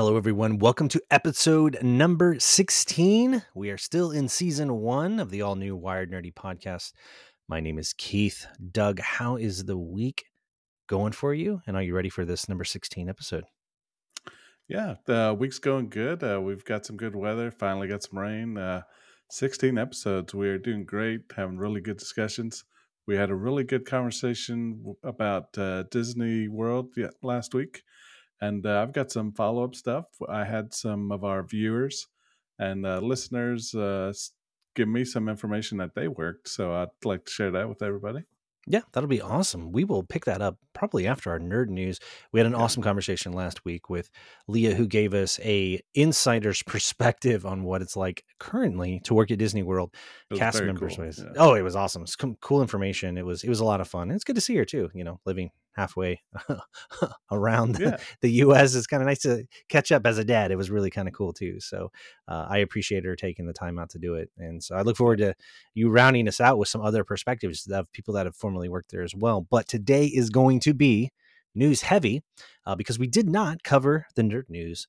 Hello, everyone. Welcome to episode number 16. We are still in season one of the all new Wired Nerdy podcast. My name is Keith. Doug, how is the week going for you? And are you ready for this number 16 episode? Yeah, the week's going good. Uh, we've got some good weather, finally got some rain. Uh, 16 episodes. We are doing great, having really good discussions. We had a really good conversation about uh, Disney World last week and uh, I've got some follow up stuff. I had some of our viewers and uh, listeners uh, give me some information that they worked. So I'd like to share that with everybody. Yeah, that'll be awesome. We will pick that up probably after our nerd news. We had an yeah. awesome conversation last week with Leah, who gave us a insider's perspective on what it's like currently to work at Disney World. Cast members, cool. yeah. oh, it was awesome. It's cool information. It was it was a lot of fun. And it's good to see her too. You know, living halfway around yeah. the U.S. It's kind of nice to catch up as a dad. It was really kind of cool too. So uh, I appreciate her taking the time out to do it, and so I look forward to you rounding us out with some other perspectives of people that have formerly worked there as well. But today is going to be news heavy uh, because we did not cover the nerd news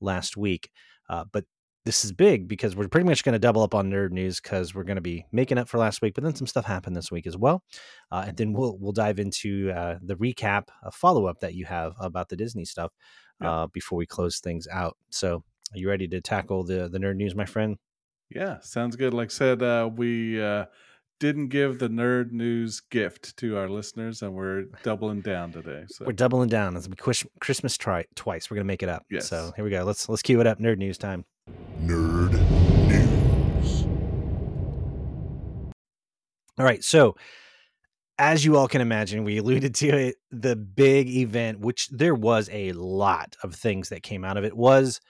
last week. Uh, but this is big because we're pretty much going to double up on nerd news because we're going to be making up for last week, but then some stuff happened this week as well, uh, and then we'll we'll dive into uh, the recap, a follow up that you have about the Disney stuff uh, before we close things out. So, are you ready to tackle the the nerd news, my friend? Yeah, sounds good. Like I said, uh, we uh, didn't give the nerd news gift to our listeners, and we're doubling down today. So. We're doubling down. It's Christmas try- twice. We're gonna make it up. Yes. So here we go. Let's let's cue it up. Nerd news time. Nerd news. All right. So as you all can imagine, we alluded to it. The big event, which there was a lot of things that came out of it, was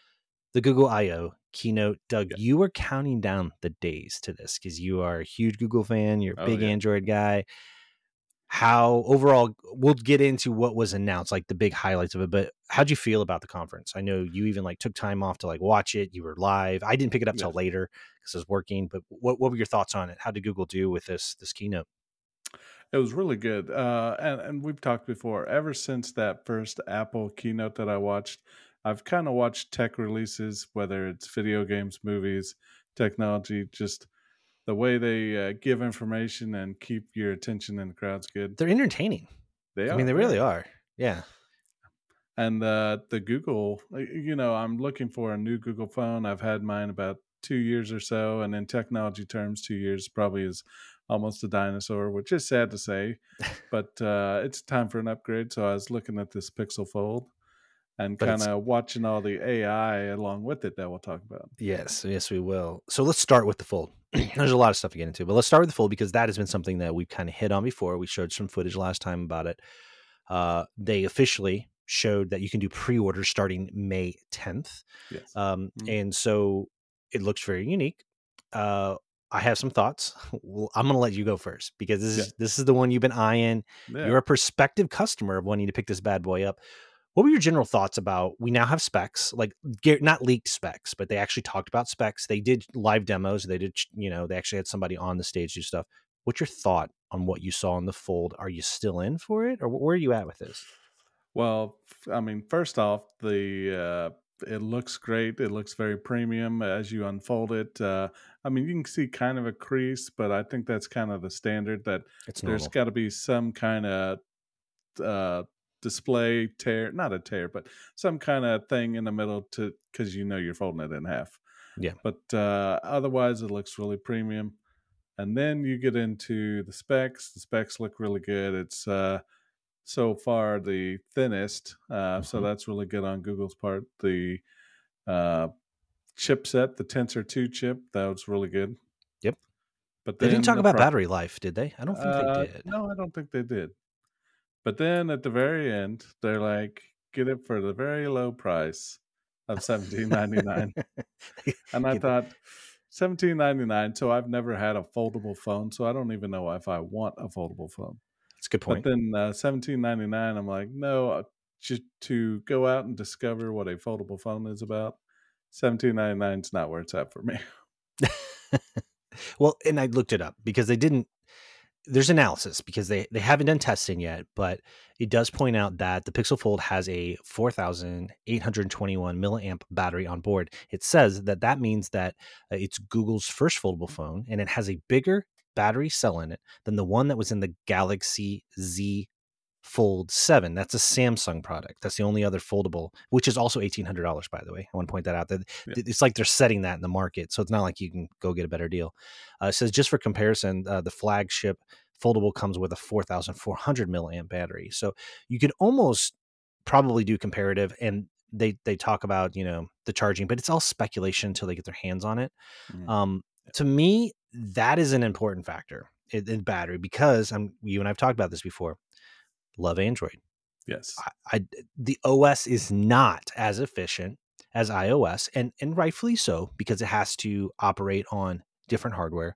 the Google I/O keynote. Doug, yeah. you were counting down the days to this because you are a huge Google fan. You're a oh, big yeah. Android guy. How overall, we'll get into what was announced, like the big highlights of it. But how'd you feel about the conference? I know you even like took time off to like watch it. You were live. I didn't pick it up yeah. till later because I was working. But what what were your thoughts on it? How did Google do with this this keynote? It was really good. Uh, and, and we've talked before, ever since that first Apple keynote that I watched, I've kind of watched tech releases, whether it's video games, movies, technology, just the way they uh, give information and keep your attention in the crowd's good. They're entertaining. They are. I mean, they really are. Yeah. And uh, the Google, uh, you know, I'm looking for a new Google phone. I've had mine about two years or so. And in technology terms, two years probably is almost a dinosaur, which is sad to say. but uh, it's time for an upgrade. So I was looking at this Pixel Fold and kind of watching all the AI along with it that we'll talk about. Yes, yes, we will. So let's start with the fold. There's a lot of stuff to get into, but let's start with the fold because that has been something that we've kind of hit on before. We showed some footage last time about it. Uh, they officially showed that you can do pre-orders starting May 10th. Yes. Um, mm-hmm. And so it looks very unique. Uh, I have some thoughts. Well, I'm going to let you go first because this is this is the one you've been eyeing. Yeah. You're a prospective customer of wanting to pick this bad boy up. What were your general thoughts about? We now have specs, like not leaked specs, but they actually talked about specs. They did live demos. They did, you know, they actually had somebody on the stage do stuff. What's your thought on what you saw in the fold? Are you still in for it, or where are you at with this? Well, I mean, first off, the uh, it looks great. It looks very premium as you unfold it. Uh, I mean, you can see kind of a crease, but I think that's kind of the standard that there's got to be some kind of uh, display tear, not a tear, but some kind of thing in the middle to because you know you're folding it in half. Yeah. But uh, otherwise, it looks really premium. And then you get into the specs. The specs look really good. It's uh, so far the thinnest, uh, mm-hmm. so that's really good on Google's part. The uh, chipset, the Tensor Two chip, that was really good. Yep. But they didn't talk the about pro- battery life, did they? I don't think uh, they did. No, I don't think they did. But then at the very end, they're like, get it for the very low price of seventeen ninety nine. and I thought, seventeen ninety nine. So I've never had a foldable phone, so I don't even know if I want a foldable phone. That's a good point. But then uh, seventeen ninety nine, I'm like, no, uh, just to go out and discover what a foldable phone is about. Seventeen ninety nine is not where it's at for me. well, and I looked it up because they didn't there's analysis because they they haven't done testing yet, but it does point out that the Pixel Fold has a 4,821 milliamp battery on board. It says that that means that uh, it's Google's first foldable phone, and it has a bigger battery cell in it than the one that was in the Galaxy Z Fold 7. That's a Samsung product. That's the only other foldable, which is also $1,800, by the way. I want to point that out. That yeah. It's like they're setting that in the market. So it's not like you can go get a better deal. Uh, it says just for comparison, uh, the flagship foldable comes with a 4,400 milliamp battery. So you could almost probably do comparative and they they talk about you know the charging but it's all speculation until they get their hands on it mm. um, to me that is an important factor in, in battery because i'm you and i've talked about this before love Android. Yes. I, I, the OS is not as efficient as iOS, and and rightfully so because it has to operate on different hardware.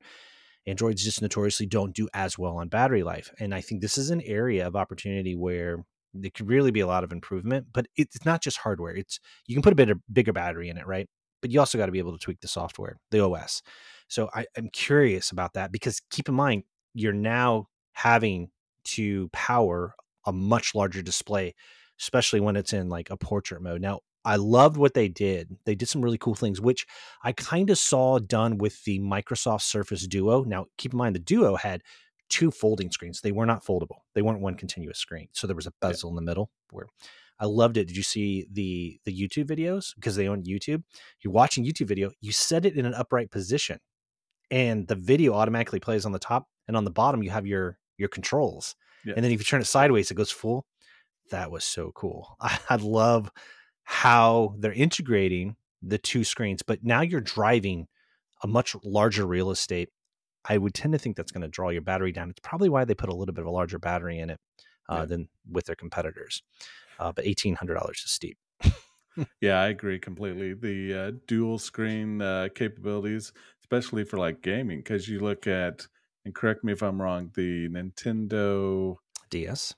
Androids just notoriously don't do as well on battery life, and I think this is an area of opportunity where there could really be a lot of improvement. But it's not just hardware; it's you can put a bit of bigger battery in it, right? But you also got to be able to tweak the software, the OS. So I, I'm curious about that because keep in mind you're now having to power a much larger display, especially when it's in like a portrait mode. Now, I loved what they did. They did some really cool things, which I kind of saw done with the Microsoft Surface Duo. Now, keep in mind the Duo had two folding screens. They were not foldable. They weren't one continuous screen. So there was a bezel yeah. in the middle where I loved it. Did you see the the YouTube videos? Because they own YouTube. You're watching YouTube video, you set it in an upright position and the video automatically plays on the top and on the bottom you have your your controls. Yeah. And then if you turn it sideways, it goes full. That was so cool. I, I love how they're integrating the two screens, but now you're driving a much larger real estate. I would tend to think that's going to draw your battery down. It's probably why they put a little bit of a larger battery in it uh, yeah. than with their competitors. Uh, but eighteen hundred dollars is steep. yeah, I agree completely. The uh, dual screen uh, capabilities, especially for like gaming, because you look at and correct me if I'm wrong, the Nintendo DS.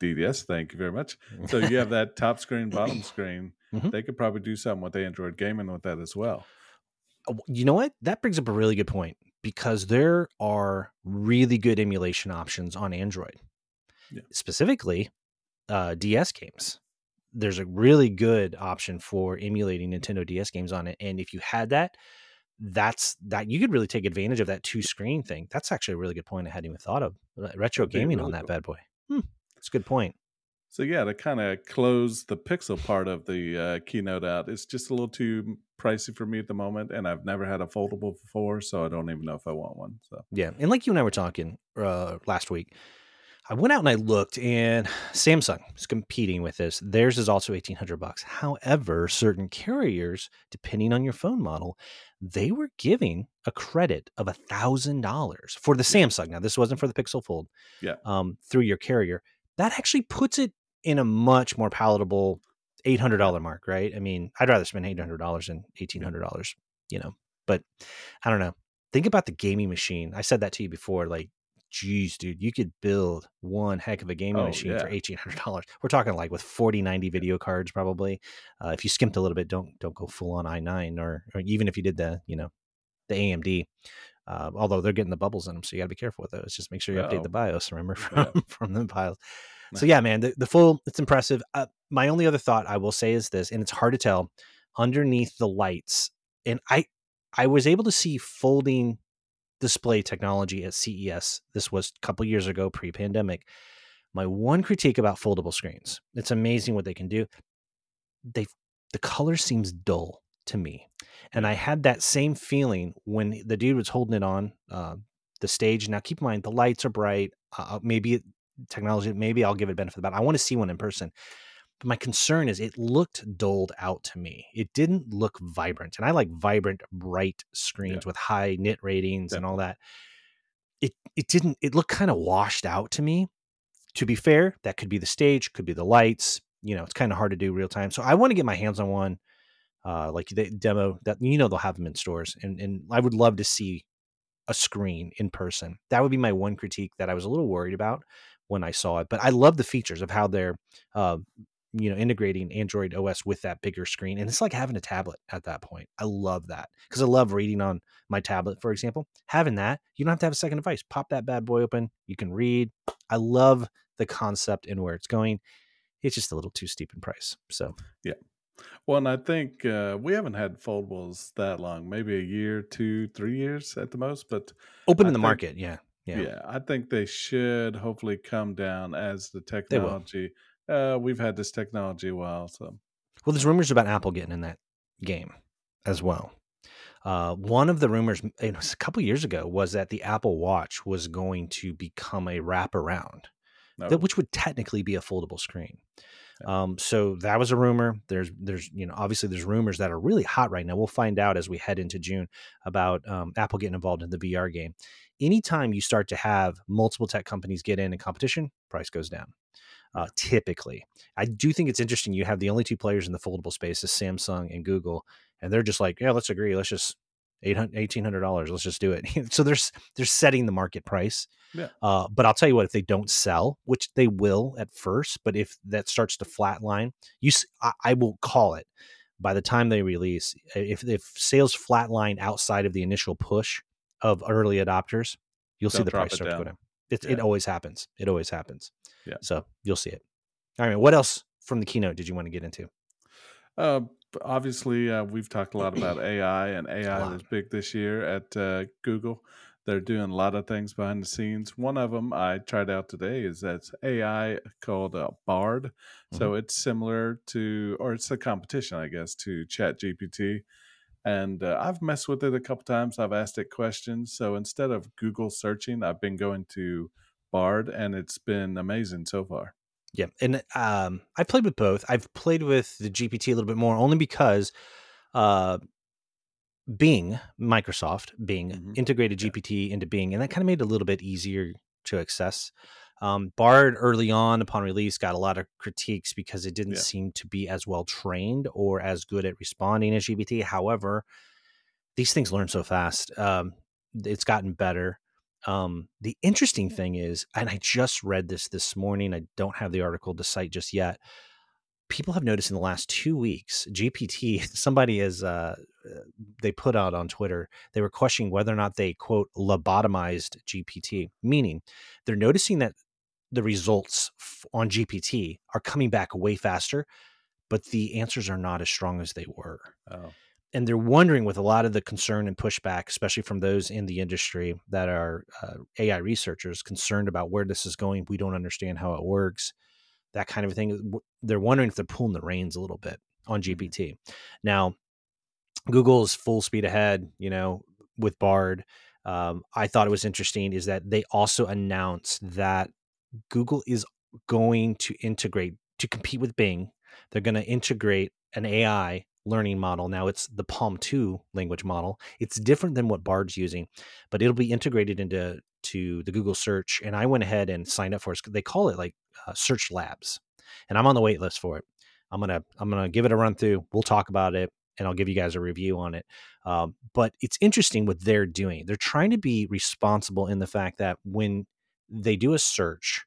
DDS, thank you very much. So you have that top screen, bottom screen. Mm-hmm. They could probably do something with the Android gaming with that as well. Uh, you know what? That brings up a really good point because there are really good emulation options on Android. Yeah. Specifically, uh, DS games. There's a really good option for emulating Nintendo DS games on it. And if you had that, that's that you could really take advantage of that two screen thing. That's actually a really good point I hadn't even thought of. Retro gaming really on that cool. bad boy. Hmm, that's a good point. So yeah, to kind of close the Pixel part of the uh, keynote out, it's just a little too pricey for me at the moment, and I've never had a foldable before, so I don't even know if I want one. So yeah, and like you and I were talking uh, last week, I went out and I looked, and Samsung is competing with this. Theirs is also eighteen hundred bucks. However, certain carriers, depending on your phone model, they were giving a credit of a thousand dollars for the Samsung. Now, this wasn't for the Pixel Fold. Yeah. Um, through your carrier, that actually puts it in a much more palatable eight hundred dollar mark, right? I mean, I'd rather spend eight hundred dollars than eighteen hundred dollars, you know. But I don't know. Think about the gaming machine. I said that to you before. Like geez, dude, you could build one heck of a gaming oh, machine yeah. for eighteen hundred dollars. We're talking like with forty ninety video cards, probably. Uh, if you skimped a little bit, don't don't go full on i nine or or even if you did the you know the AMD. Uh, although they're getting the bubbles in them, so you got to be careful with those. Just make sure you update the BIOS. Remember from yeah. from the BIOS. So yeah, man, the, the full it's impressive. Uh, my only other thought I will say is this, and it's hard to tell underneath the lights, and I I was able to see folding display technology at CES. This was a couple years ago, pre pandemic. My one critique about foldable screens, it's amazing what they can do. They the color seems dull to me. And I had that same feeling when the dude was holding it on uh, the stage. Now, keep in mind, the lights are bright. Uh, maybe technology, maybe I'll give it benefit of the doubt. I want to see one in person. But my concern is it looked dulled out to me. It didn't look vibrant. And I like vibrant, bright screens yeah. with high nit ratings Definitely. and all that. It it didn't it looked kind of washed out to me. To be fair, that could be the stage, could be the lights. You know, it's kind of hard to do real time. So I want to get my hands on one. Uh, like the demo that you know they'll have them in stores, and and I would love to see a screen in person. That would be my one critique that I was a little worried about when I saw it. But I love the features of how they're uh, you know integrating android os with that bigger screen and it's like having a tablet at that point i love that because i love reading on my tablet for example having that you don't have to have a second device pop that bad boy open you can read i love the concept and where it's going it's just a little too steep in price so. Yeah. Well and i think uh, we haven't had foldables that long maybe a year two three years at the most but open in the think, market yeah yeah. yeah i think they should hopefully come down as the technology uh, we've had this technology a while. So, well, there's rumors about Apple getting in that game as well. Uh, one of the rumors you know, a couple years ago was that the Apple Watch was going to become a wraparound, that, which would technically be a foldable screen. Um, so that was a rumor. There's, there's, you know, obviously there's rumors that are really hot right now. We'll find out as we head into June about um, Apple getting involved in the VR game. Anytime you start to have multiple tech companies get in a competition, price goes down uh, typically. I do think it's interesting. You have the only two players in the foldable space is Samsung and Google, and they're just like, yeah, let's agree. Let's just $1,800. Let's just do it. so there's they're setting the market price. Yeah. Uh, but I'll tell you what, if they don't sell, which they will at first, but if that starts to flatline, you, I, I will call it by the time they release. If if sales flatline outside of the initial push of early adopters, you'll They'll see the price start down. to go down. It, yeah. it always happens. It always happens. Yeah. So you'll see it. All right. What else from the keynote did you want to get into? Uh, obviously, uh, we've talked a lot about AI, and AI is big this year at uh, Google. They're doing a lot of things behind the scenes. One of them I tried out today is that AI called uh, Bard. Mm-hmm. So it's similar to, or it's a competition, I guess, to Chat GPT. And uh, I've messed with it a couple times. I've asked it questions. So instead of Google searching, I've been going to Bard, and it's been amazing so far. Yeah, and um, I played with both. I've played with the GPT a little bit more, only because uh, Bing, Microsoft Bing, mm-hmm. integrated GPT yeah. into Bing, and that kind of made it a little bit easier to access. Um, Bard early on upon release got a lot of critiques because it didn't yeah. seem to be as well trained or as good at responding as GPT. However, these things learn so fast. Um, it's gotten better. Um, the interesting thing is, and I just read this this morning. I don't have the article to cite just yet. People have noticed in the last two weeks, GPT. Somebody is uh, uh, they put out on Twitter. They were questioning whether or not they quote lobotomized GPT, meaning they're noticing that the results on GPT are coming back way faster, but the answers are not as strong as they were. Oh. And they're wondering with a lot of the concern and pushback, especially from those in the industry that are uh, AI researchers concerned about where this is going. We don't understand how it works, that kind of thing. They're wondering if they're pulling the reins a little bit on mm-hmm. GPT. Now, Google is full speed ahead, you know, with Bard. Um, I thought it was interesting is that they also announced that Google is going to integrate to compete with Bing. They're going to integrate an AI learning model. Now it's the PaLM 2 language model. It's different than what Bard's using, but it'll be integrated into to the Google search. And I went ahead and signed up for it. They call it like uh, Search Labs, and I'm on the wait list for it. I'm gonna I'm gonna give it a run through. We'll talk about it, and I'll give you guys a review on it. Um, but it's interesting what they're doing. They're trying to be responsible in the fact that when they do a search,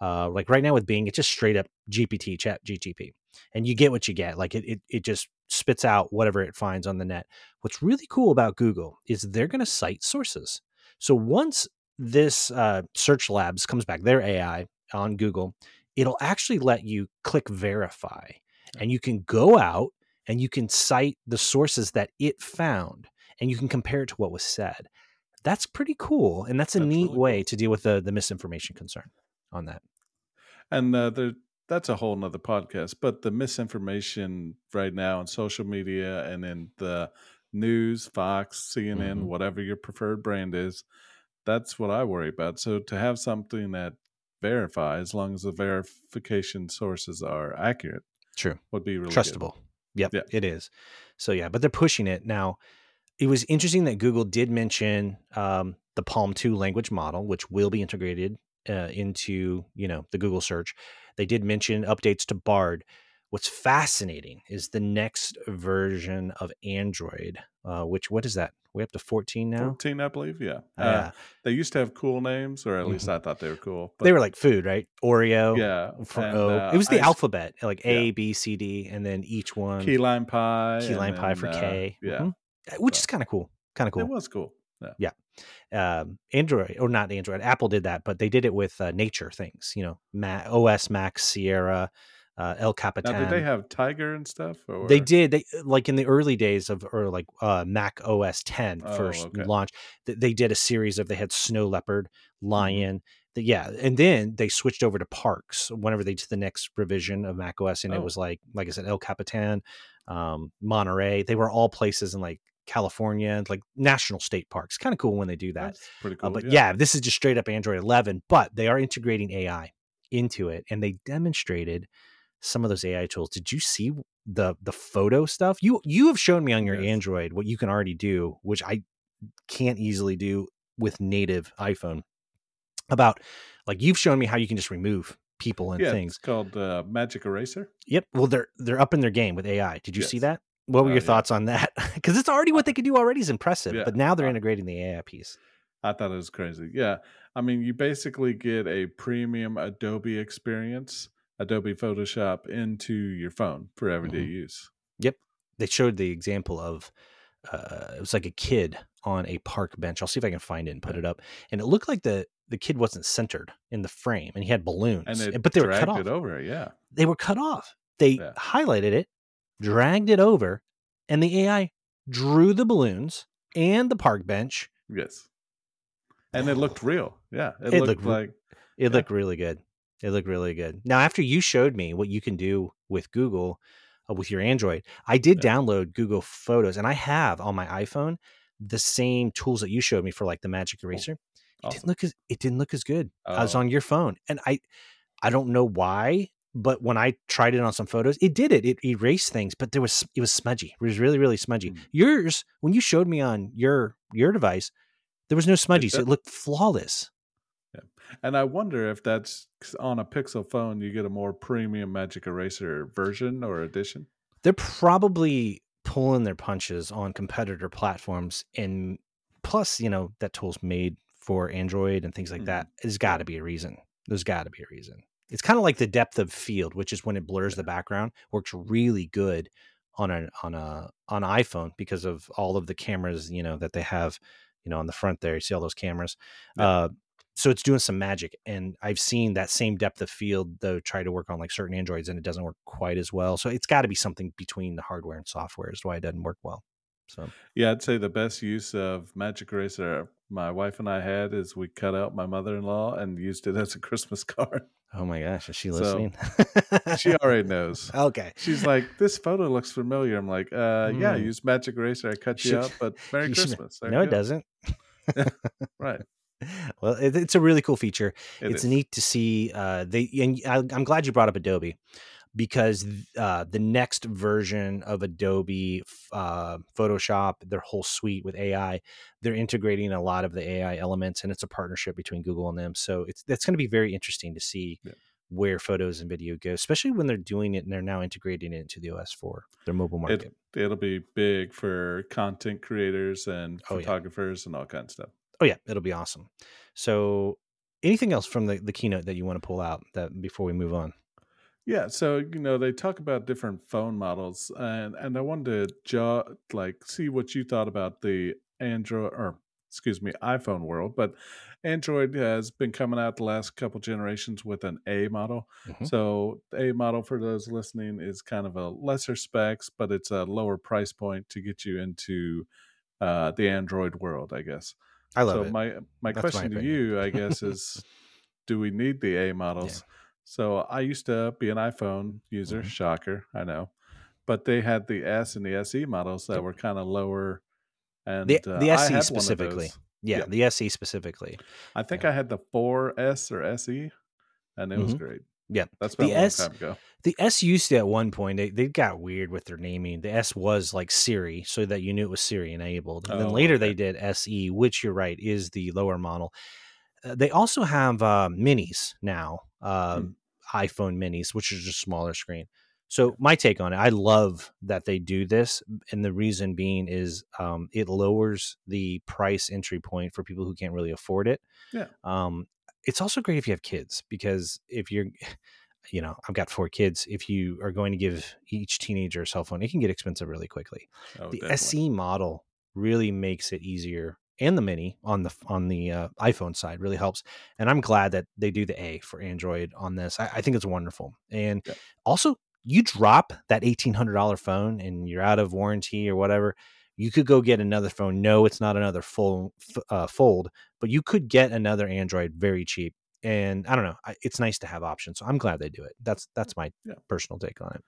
uh, like right now with Bing, it's just straight up GPT, chat GTP, and you get what you get. Like it, it, it just spits out whatever it finds on the net. What's really cool about Google is they're going to cite sources. So once this uh, Search Labs comes back, their AI on Google, it'll actually let you click verify, and you can go out and you can cite the sources that it found, and you can compare it to what was said that's pretty cool and that's a that's neat really way cool. to deal with the the misinformation concern on that and uh, there that's a whole nother podcast but the misinformation right now on social media and in the news fox cnn mm-hmm. whatever your preferred brand is that's what i worry about. So to have something that verifies as long as the verification sources are accurate true. would be really trustable. Yep yeah. it is. So yeah but they're pushing it. Now it was interesting that Google did mention um, the PaLM 2 language model, which will be integrated uh, into you know the Google search. They did mention updates to Bard. what's fascinating is the next version of Android, uh, which what is that? We up to 14 now. 14, I believe. Yeah. Uh, Yeah. They used to have cool names, or at least Mhm. I thought they were cool. But they were like food, right? Oreo. yeah, and, O. uh, it was the ice- alphabet, like yeah. A, B, C, D, and then each one key lime pie, key lime pie then, for uh, K. yeah, Mhm. Uh, which So- is kind of cool. Kind of cool. it was cool. Um, Android or not Android, Apple did that, but they did it with uh, nature things. You know, Ma- OS Max, Sierra, uh, El Capitan. Now, did they have Tiger and stuff? Or They did. They like in the early days of or like uh, Mac OS 10 Oh, first okay. launch. th- They did a series of they had Snow Leopard, Mm-hmm. Lion. The, yeah, and then they switched over to Parks whenever they did the next revision of Mac OS, and it Oh. was like like I said, El Capitan, um, Monterey. They were all places in like California, like national state parks. Kind of cool when they do that. That's pretty Uh, but yeah. this is just straight up Android 11, but they are integrating AI into it, and they demonstrated some of those AI tools. Did you see the the photo stuff? You you have shown me on your Yes. Android what you can already do, which I can't easily do with native iPhone. About like you've shown me how you can just remove people and yeah, things. it's called uh, Magic Eraser. Yep. Well, they're they're up in their game with AI. Did you see that? What were Oh, your yeah. thoughts on that? Because it's already what they could do already is impressive, Yeah. but now they're integrating the AI piece. I thought it was crazy. Yeah. I mean, you basically get a premium Adobe experience, Adobe Photoshop into your phone for everyday Mhm. use. Yep. They showed the example of uh, it was like a kid on a park bench. I'll see if I can find it and put it up. And it looked like the the kid wasn't centered in the frame, and he had balloons, And but they were cut off. over. Yeah. They were cut off. They Yeah. highlighted it, dragged it over, and the AI drew the balloons and the park bench. Yes. And it looked real. Yeah. It, It looked, looked like, It Yeah. looked really good. It looked really good. Now, after you showed me what you can do with Google, uh, with your Android, I did Yeah. download Google Photos, and I have on my iPhone the same tools that you showed me for like the Magic Eraser. It awesome. didn't look as it didn't look as good as Oh. on your phone, and I I don't know why, but when I tried it on some photos, it did it. It erased things, but there was it was smudgy. It was really really smudgy. Mm. Yours, when you showed me on your your device, there was no smudgy, so it looked flawless. Yeah. And I wonder if that's on a Pixel phone, you get a more premium Magic Eraser version or edition. they're probably pulling their punches on competitor platforms and plus you know that tool's made for android and things like that there's got to be a reason there's got to be a reason it's kind of like the depth of field which is when it blurs the background works really good on an on a on iphone because of all of the cameras you know that they have you know on the front there you see all those cameras Yeah. uh so it's doing some magic and i've seen that same depth of field though try to work on like certain androids and it doesn't work quite as well so it's got to be something between the hardware and software is why it doesn't work well so Yeah, I'd say the best use of Magic Eraser my wife and I had is we cut out my mother in law and used it as a Christmas card. Oh my gosh is she So, listening She already knows. okay She's like, this photo looks familiar. I'm like, uh, yeah, I Mm. used Magic Eraser. I cut you up, but Merry should- Christmas. No it doesn't Right. well it, it's a really cool feature It it's is. neat to see uh they and I, i'm glad you brought up adobe because uh the next version of adobe uh photoshop their whole suite with ai they're integrating a lot of the ai elements and it's a partnership between google and them so it's that's going to be very interesting to see Yeah. where photos and video go especially when they're doing it and they're now integrating it into the os for their mobile market It, it'll be big for content creators and Oh, yeah. photographers and all kinds of stuff. oh yeah it'll be awesome so anything else from the, the keynote that you want to pull out that before we move on Yeah, so you know they talk about different phone models, and and I wanted to jo- like see what you thought about the Android or excuse me iPhone world, but Android has been coming out the last couple generations with an A model. Mhm. So A model for those listening is kind of a lesser specs, but it's a lower price point to get you into uh, the Android world, I guess. i love so it my my That's my question to you, I guess, is do we need the A models? So I used to be an iPhone user, Mhm. shocker, I know. But they had the S and the SE models that were kind of lower. And the, uh, the SE had one of specifically. Yeah, Yeah. the SE specifically. I think Yeah. I had the 4S or SE, and it was Mhm. great. Yeah. That's been The a long S- time ago. The S used to at one point they, they got weird with their naming. The S was like Siri, so that you knew it was Siri enabled. And then Oh, later okay. they did SE, which you're right is the lower model. Uh, they also have uh, minis now, Hmm. um, iPhone minis, which is just smaller screen. So my take on it, I love that they do this, and the reason being is um, it lowers the price entry point for people who can't really afford it. Yeah. Um, it's also great if you have kids because if you're, you know, I've got four kids. If you are going to give each teenager a cell phone, it can get expensive really quickly. Oh, the definitely. SE model really makes it easier and the mini on the on the uh, iphone side really helps and i'm glad that they do the a for android on this i, I think it's wonderful and Yeah. also you drop that $1800 phone and you're out of warranty or whatever you could go get another phone no it's not another full uh, fold but you could get another android very cheap and i don't know it's nice to have options so i'm glad they do it that's that's my Yeah. personal take on it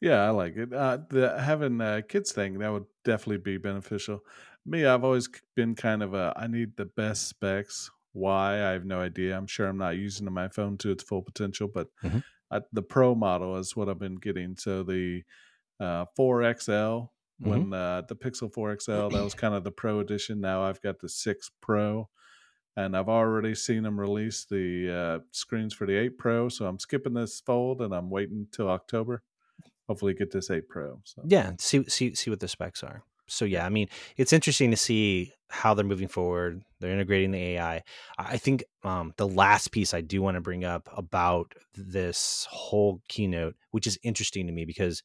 Yeah, I like it. Uh, the having a kids thing that would definitely be beneficial. Me, I've always been kind of a I need the best specs. Why? I have no idea. I'm sure I'm not using my phone to its full potential, but Mhm. I, the Pro model is what I've been getting. So the uh, 4XL, when uh, the Pixel 4XL, that was kind of the Pro edition. Now I've got the 6 Pro, and I've already seen them release the uh, screens for the 8 Pro. So I'm skipping this fold and I'm waiting till October. Hopefully, get this 8 Pro. So yeah see see see what the specs are so yeah i mean it's interesting to see how they're moving forward they're integrating the ai i. Think um, the last piece i do want to bring up about this whole keynote which is interesting to me because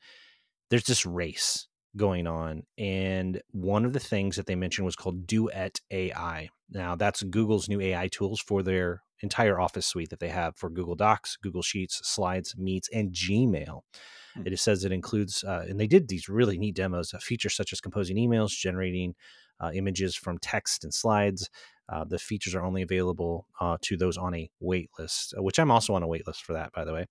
there's this race going on and one of the things that they mentioned was called duet ai now that's google's new ai tools for their entire office suite that they have for google docs google sheets slides meets and gmail Hmm. it says it includes uh, and they did these really neat demos uh, features such as composing emails generating uh, images from text and slides. Uh, the features are only available uh, to those on a wait list which i'm also on a wait list for that by the way.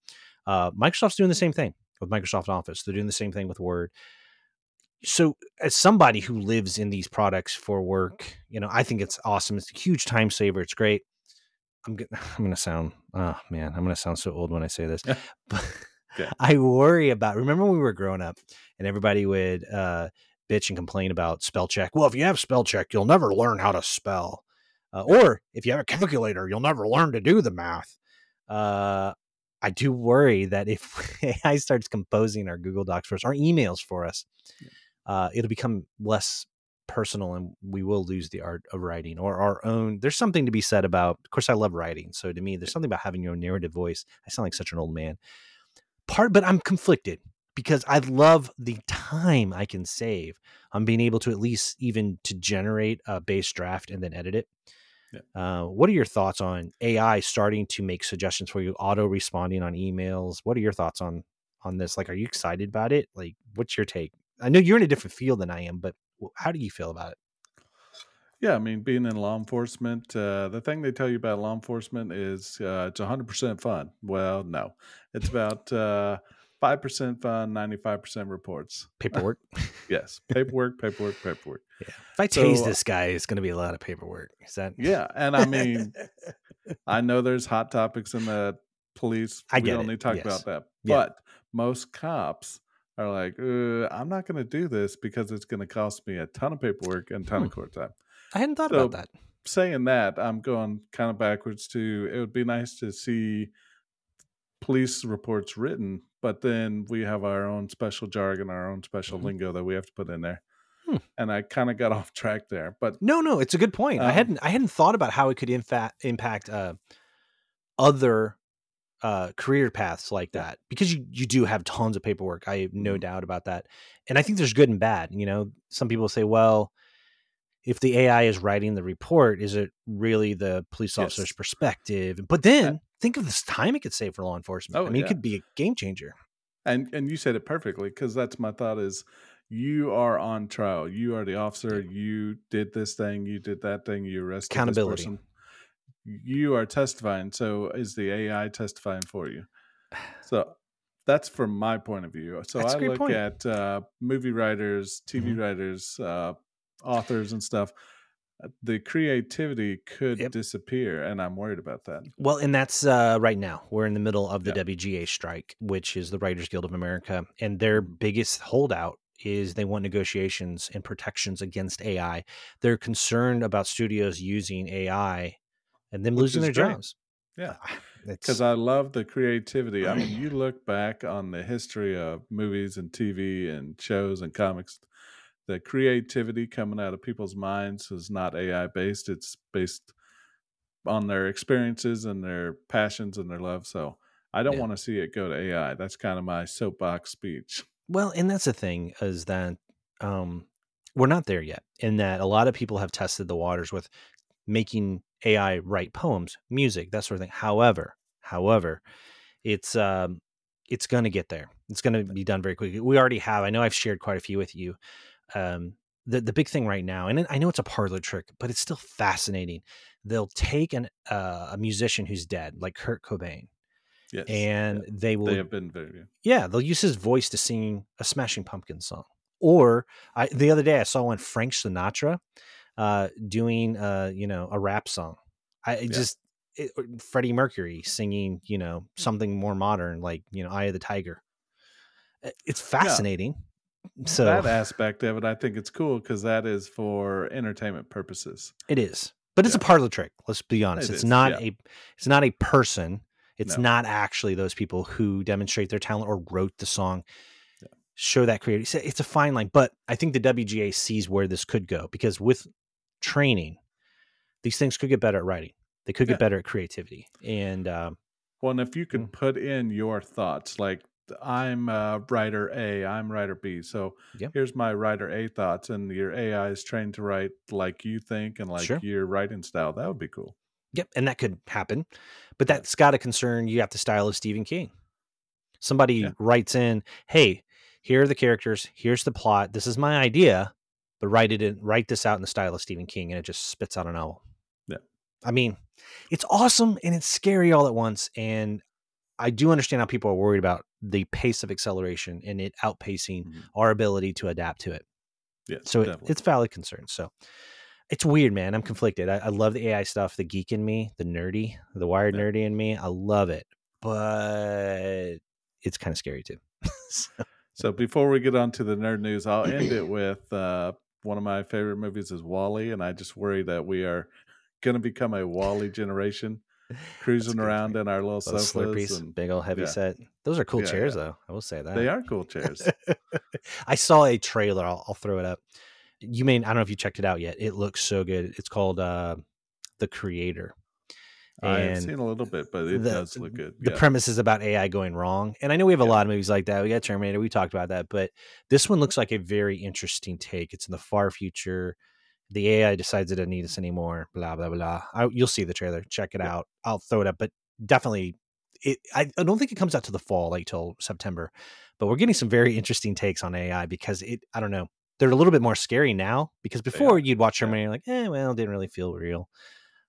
Uh, microsoft's doing the same thing with microsoft office. They're doing the same thing with word. So as somebody who lives in these products for work you know i think it's awesome. It's a huge time saver. It's great. I'm gonna i'm gonna sound oh man i'm gonna sound so old when i say this but I worry about remember when we were growing up and everybody would uh bitch and complain about spell check well if you have spell check you'll never learn how to spell uh, or if you have a calculator you'll never learn to do the math uh I do worry that if AI starts composing our Google Docs for us, our emails for us, uh, it'll become less personal and we will lose the art of writing or our own. There's something to be said about, of course, I love writing. So to me, there's something about having your own narrative voice. I sound like such an old man. Part, but I'm conflicted because I love the time I can save on being able to at least even to generate a base draft and then edit it. Uh, what are your thoughts on AI starting to make suggestions for you, auto responding on emails? What are your thoughts on on this? Like, are you excited about it? Like, what's your take? I know you're in a different field than I am, but how do you feel about it? Yeah, I mean, being in law enforcement, uh, the thing they tell you about law enforcement is uh, it's 100% fun. Well, no, it's about uh, 5% fun, 95% reports. Paperwork. Yes, paperwork, paperwork, paperwork. yeah. If I tase So- this guy, it's going to be a lot of paperwork. Is that? Yeah, and I mean, I know there's hot topics in the police. I we get don't it, talk yes. about that. Yeah. But most cops are like, uh, I'm not going to do this because it's going to cost me a ton of paperwork and a ton of court time. I hadn't thought So- about that. saying that, I'm going kind of backwards to it would be nice to see police reports written, but then we have our own special jargon, our own special Mhm. lingo that we have to put in there. Hmm. And I kind of got off track there, but No, no, it's a good point. I Um, hadn't I hadn't thought about how it could in fact impact uh, other uh, career paths like that because you you do have tons of paperwork. I have no Mhm. doubt about that, and I think there's good and bad. You know, some people say, well. If the AI is writing the report, is it really the police officer's Yes. perspective? But then think of this time it could save for law enforcement. Oh, I mean, yeah. it could be a game changer. and and you said it perfectly because that's my thought is you are on trial. You are the officer. You did this thing. You did that thing. You arrested Accountability. This person. You are testifying. So is the AI testifying for you? So that's from my point of view. So That's I look point. at uh, movie writers, TV Mhm. writers, uh, authors, and stuff. Uh, The creativity could Yep. disappear, and I'm worried about that. Well, and that's uh, right now. We're in the middle of the Yeah. WGA strike, which is the Writers Guild of America, and their Mhm. biggest holdout is they want negotiations and protections against AI. They're concerned about studios using AI and them Which losing their great. jobs. Yeah. because I love the creativity. I mean, you look back on the history of movies and TV and shows and comics, the creativity coming out of people's minds is not AI based. It's based on their experiences and their passions and their love. So I don't Yeah. want to see it go to AI. That's kind of my soapbox speech. Well, and that's the thing is that um, we're not there yet. In that a lot of people have tested the waters with making AI write poems, music, that sort of thing. However, however, it's um, it's going to get there. It's going to be done very quickly. We already have. I know I've shared quite a few with you. Um, the the big thing right now, and I know it's a parlor trick, but it's still fascinating. They'll take an uh, a musician who's dead, like Kurt Cobain, Yes. and they will they have been very yeah, they'll use his voice to sing a Smashing Pumpkins song. Or I, the other day I saw one Frank Sinatra uh, doing uh, you know a rap song. I it just it, Freddie Mercury singing you know something more modern like you know Eye of the Tiger. It's fascinating. So that aspect of it. I think it's cool because that is for entertainment purposes. it is, but it's a Yeah. parlor trick. Let's be honest. It it's is, not yeah. a it's not a person. It's No. not actually those people who demonstrate their talent or wrote the song. Yeah. Show that creativity. It's a- fine line, but I think the WGA sees where this could go because with training, these things could get better at writing. They could get better at creativity, and um, Well, and if you could Mm. put in your thoughts, like I'm uh, writer A, I'm writer B. So Yep. here's my writer A thoughts, and your AI is trained to write like you think and like Sure. your writing style. That would be cool. Yep, and that could happen, but that's got to concern you. Have the style of Stephen King. Somebody Yeah. writes in, "Hey, here are the characters. Here's the plot. This is my idea, but write it in. Write this out in the style of Stephen King," and it just spits out a novel. Yeah. I mean, it's awesome and it's scary all at once. And I do understand how people are worried about the pace of acceleration and it outpacing Mhm. our ability to adapt to it. Yes, So it, it's valid concern. So it's weird, man. I'm conflicted. I, I love the AI stuff, the geek in me, the nerdy, the wired Yeah. nerdy in me. I love it, but it's kind of scary too. So, So before we get on to the nerd news, I'll end it with uh, one of my favorite movies is WALL-E, and I just worry that we are going to become a WALL-E generation, cruising around in our little those sofas. And big old heavy yeah. set. Those are cool Yeah, chairs, yeah. though. I will say that they are cool chairs. I saw a trailer. I'll, I'll throw it up. You may I don't know if you checked it out yet. It looks so good. It's called uh, The Creator. I've seen a little bit, but it the- does look good. The yeah. premise is about AI going wrong, and I know we have a Yeah. lot of movies like that. We got Terminator. We talked about that, but this one looks like a very interesting take. It's in the far future. The AI decides it doesn't need us anymore. Blah blah blah. I, you'll see the trailer. Check it Yeah. out. I'll throw it up, but definitely, it. I, I don't think it comes out to the fall, like till September. But we're getting some very interesting takes on AI because it. I don't know. They're a little bit more scary now because before you'd watch Yeah. Terminator, you're like, eh, well, it didn't really feel real.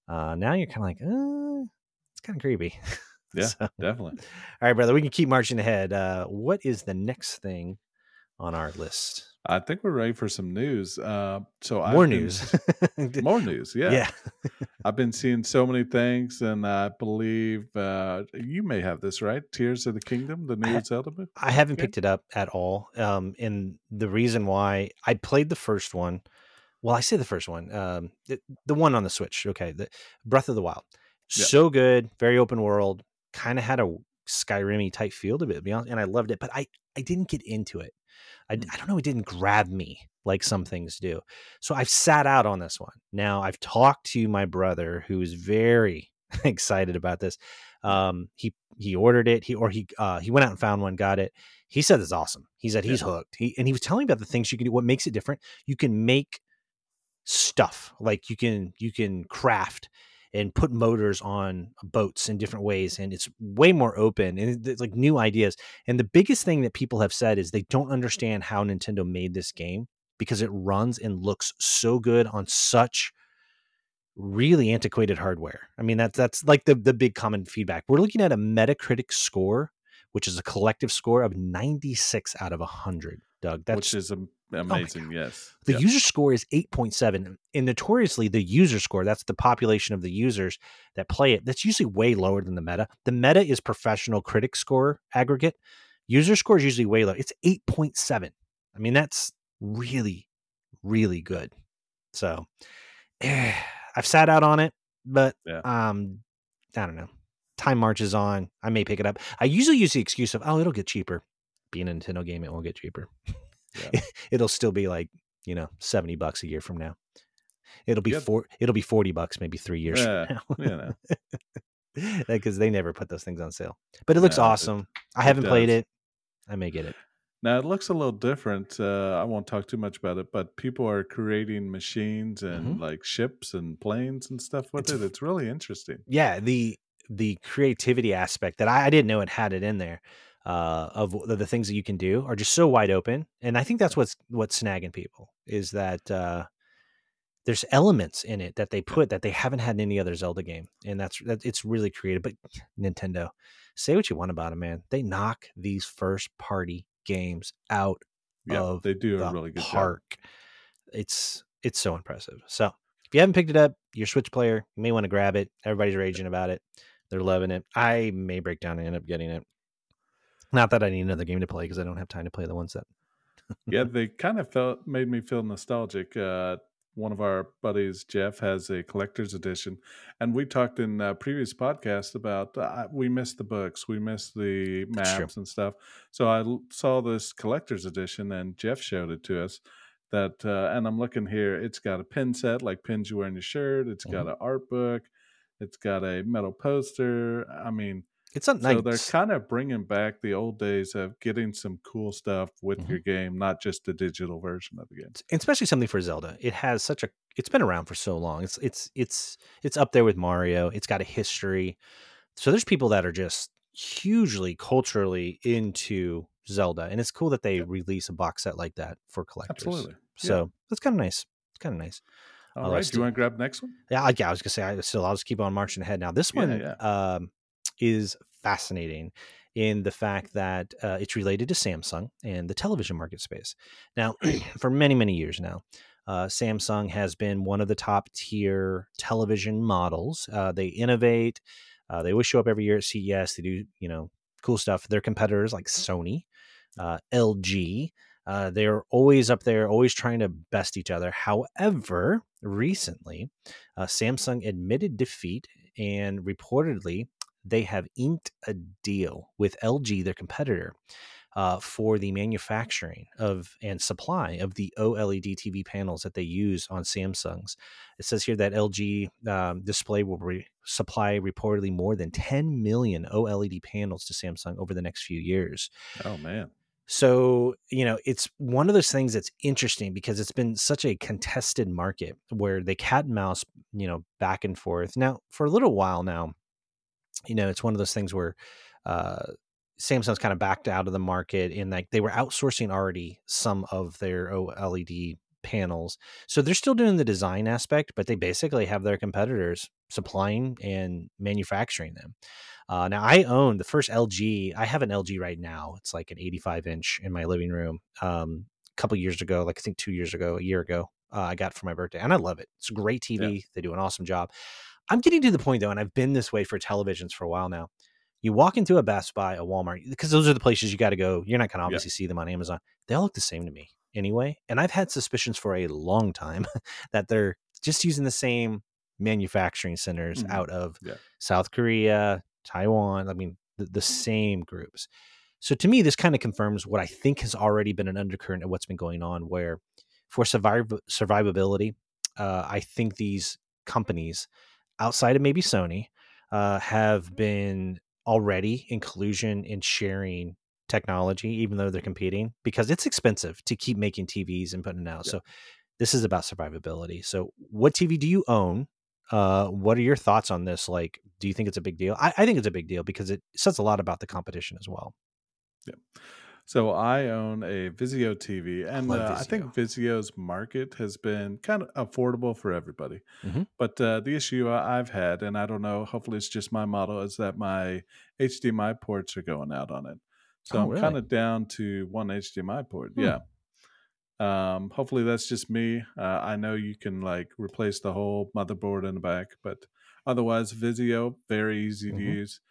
Uh, now you're kind of like, uh, it's kind of creepy. Yeah, So- definitely. all right, brother, we can keep marching ahead. Uh, what is the next thing on our list? I think we're ready for some news. Uh, so I've More been- news. more news. Yeah. yeah. I've been seeing so many things, and I believe uh, you may have this right. Tears of the Kingdom, the I new ha- Zelda movie. I haven't Okay. picked it up at all. Um, and the reason why I played the first one, well, I say the first one, um, the, the one on the Switch. Okay, the Breath of the Wild, Yeah. so good, very open world, kind of had a Skyrim type feel to it, to be honest, and I loved it. But I I didn't get into it. I, Mm. I don't know. It didn't grab me like some things do. So I've sat out on this one. Now I've talked to my brother, who is very excited about this. Um, he he ordered it. He or he uh, he went out and found one, got it. He said it's awesome. He said he's hooked. He and he was telling me about the things you can do. What makes it different? You can make stuff like you can you can craft and put motors on boats in different ways and it's way more open and it's like new ideas and the biggest thing that people have said is they don't understand how nintendo made this game because it runs and looks so good on such really antiquated hardware. I mean that's that's like the the big common feedback. We're looking at a metacritic score which is a collective score of 96 out of 100 doug that's which is am- amazing. yes. the user score is 8.7. And notoriously, the user score, that's the population of the users that play it, that's usually way lower than the meta. The meta is professional critic score aggregate. User score is usually way low. It's 8.7. I mean, that's really, really good. So eh, I've sat out on it, but Yeah. um, I don't know. time marches on, I may pick it up. I usually use the excuse of, oh, it'll get cheaper. Being a Nintendo game, it won't get cheaper. Yeah. it'll still be like you know seventy bucks a year from now. It'll be Yep. four. It'll be forty bucks maybe three years Yeah, from now. know. because they never put those things on sale. But it looks No, it- awesome. I haven't played it. I may get it. Now it looks a little different. Uh, I won't talk too much about it, but people are creating machines and like ships and planes and stuff with Mm-hmm. It's it. It's really interesting. Yeah, the the creativity aspect that I, I didn't know it had it in there. Uh, of the, the things that you can do are just so wide open, and I think that's what's what's snagging people is that uh, there's elements in it that they put that they haven't had in any other Zelda game, and that's that it's really creative. But Nintendo, say what you want about them, man. They knock these first party games out Yeah, of they do the a really good job. It's it's so impressive. So if you haven't picked it up, you're a Switch player, you may want to grab it. Everybody's raging about it. They're loving it. I may break down and end up getting it. Not that I need another game to play because I don't have time to play the ones that. Yeah, they kind of felt made me feel nostalgic. Uh, one of our buddies, Jeff, has a collector's edition, and we talked in uh, previous podcasts about uh, we missed the books, we missed the maps and stuff. So I l- saw this collector's edition, and Jeff showed it to us. That uh, and I'm looking here. It's got a pin set, like pins you wear in your shirt. It's got Mhm. an art book. It's got a metal poster. I mean, It's a so they're kind of bringing back the old days of getting some cool stuff with Mhm. your game, not just the digital version of the game. especially something for Zelda. It has such a it's been around for so long. It's it's it's it's up there with Mario. It's got a history. So there's people that are just hugely culturally into Zelda, and it's cool that they Yep. release a box set like that for collectors. Absolutely. Yeah. So that's kind of nice. It's kind of nice. All I right. Do you want to grab the next one? Yeah, I, yeah, I was gonna say I still I'll just keep on marching ahead. Now this Yeah, one yeah. Um, is fascinating in the fact that uh, it's related to Samsung and the television market space. Now, for many many years now, uh, Samsung has been one of the top tier television models. Uh, they innovate. Uh, they always show up every year at CES. They do you know cool stuff. Their competitors like Sony, uh, LG. Uh, they're always up there, always trying to best each other. However, recently, Samsung admitted defeat and reportedly they have inked a deal with LG, their competitor, uh, for the manufacturing of and supply of the OLED TV panels that they use on Samsungs. It says here that LG um, display will re- supply reportedly more than 10 million OLED panels to Samsung over the next few years. Oh man. So, you know, it's one of those things that's interesting because it's been such a contested market where they cat and mouse, you know, back and forth. Now, for a little while now, you know, it's one of those things where uh, Samsung's kind of backed out of the market and like they were outsourcing already some of their OLED panels. So they're still doing the design aspect, but they basically have their competitors supplying and manufacturing them. Uh, now I own the first LG. I have an LG right now. It's like an 85 inch in my living room. Um, a couple years ago, like I think two years ago, a year ago, uh, I got it for my birthday, and I love it. It's a great TV. They do an awesome job. I'm getting to the point though, and I've been this way for televisions for a while now. You walk into a Best Buy, a Walmart, because those are the places you got to go. You're not going to obviously see them on Amazon. They all look the same to me anyway. And I've had suspicions for a long time that they're just using the same manufacturing centers Mhm. out of Yeah. South Korea, Taiwan. I mean, the, the same groups. So to me, this kind of confirms what I think has already been an undercurrent of what's been going on, where for survivability, uh, I think these companies, outside of maybe Sony, uh, have been already in collusion in sharing technology, even though they're competing, because it's expensive to keep making TVs and putting it out. Yeah. So this is about survivability. So what TV do you own? Uh, what are your thoughts on this? Like, do you think it's a big deal? I, I think it's a big deal because it says a lot about the competition as well. So I own a Vizio TV, and love uh, I think Vizio's market has been kind of affordable for everybody. Mhm. But uh, the issue I- I've had, and I don't know, hopefully it's just my model, is that my HDMI ports are going out on it. So Oh, I'm really? kind of down to one HDMI port. Hmm. Yeah. Um, hopefully that's just me. Uh, I know you can like replace the whole motherboard in the back, but otherwise, Vizio very easy Mhm. to use.